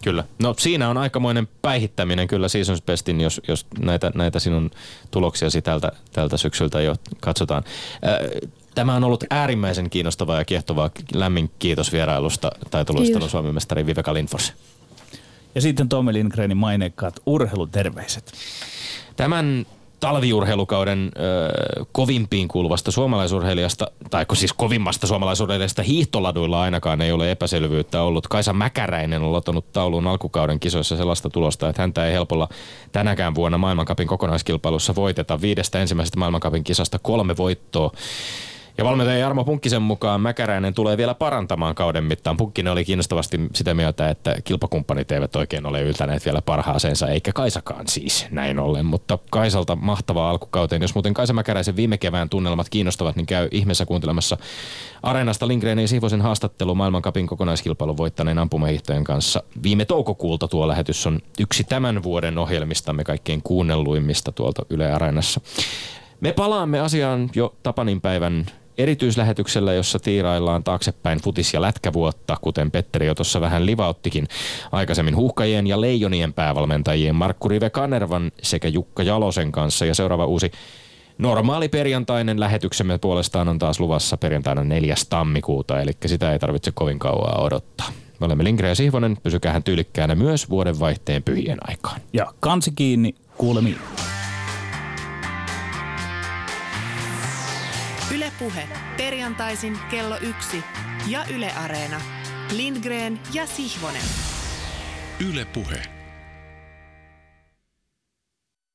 Kyllä. No siinä on aikamoinen päihittäminen kyllä Seasons Bestin, jos, jos näitä, näitä sinun tuloksiasi tältä, tältä syksyltä jo katsotaan. Äh, Tämä on ollut äärimmäisen kiinnostavaa ja kiehtovaa. Lämmin kiitos vierailusta taitoluistelun Suomen mestari Viveka Lindfors. Ja sitten Tomi Lindgrenin maineikkaat urheiluterveiset. Tämän talviurheilukauden ö, kovimpiin kuuluvasta suomalaisurheilijasta, tai siis kovimmasta suomalaisurheilijasta hiihtoladuilla ainakaan ei ole epäselvyyttä ollut. Kaisa Mäkäräinen on lottanut tauluun alkukauden kisoissa sellaista tulosta, että häntä ei helpolla tänäkään vuonna maailmankapin kokonaiskilpailussa voiteta. Viidestä ensimmäisestä maailmankapin kisasta kolme voittoa. Ja valmentaja Jarmo Punkkisen mukaan Mäkäräinen tulee vielä parantamaan kauden mittaan. Punkkinen oli kiinnostavasti sitä mieltä, että kilpakumppanit eivät oikein ole yltäneet vielä parhaaseensa, eikä Kaisakaan siis näin ollen. Mutta Kaisalta mahtavaa alkukauteen. Jos muuten Kaisa Mäkäräisen viime kevään tunnelmat kiinnostavat, niin käy ihmeessä kuuntelemassa Areenasta Lindgrenin Siivosen haastattelu maailmankapin kokonaiskilpailun voittaneen ampumahiihtojen kanssa. Viime toukokuulta tuo lähetys on yksi tämän vuoden ohjelmistamme kaikkein kuunnelluimmista tuolta Yle Areenassa. Me palaamme asiaan jo Tapanin päivän erityislähetyksellä, jossa tiiraillaan taaksepäin futis- ja lätkävuotta, kuten Petteri jo tuossa vähän livauttikin. Aikaisemmin huuhkajien ja leijonien päävalmentajien Markku Rive Kanervan sekä Jukka Jalosen kanssa. Ja seuraava uusi normaali perjantainen lähetyksemme puolestaan on taas luvassa perjantaina 4. tammikuuta, eli sitä ei tarvitse kovin kauaa odottaa. Me olemme Linkre ja Sihvonen, pysykäähän tyylikkäänä myös vuodenvaihteen pyhien aikaan. Ja kansi kiinni, kuulemiin. Puhe. Perjantaisin kello yksi ja Yle Areena. Lindgren ja Sihvonen. Yle Puhe.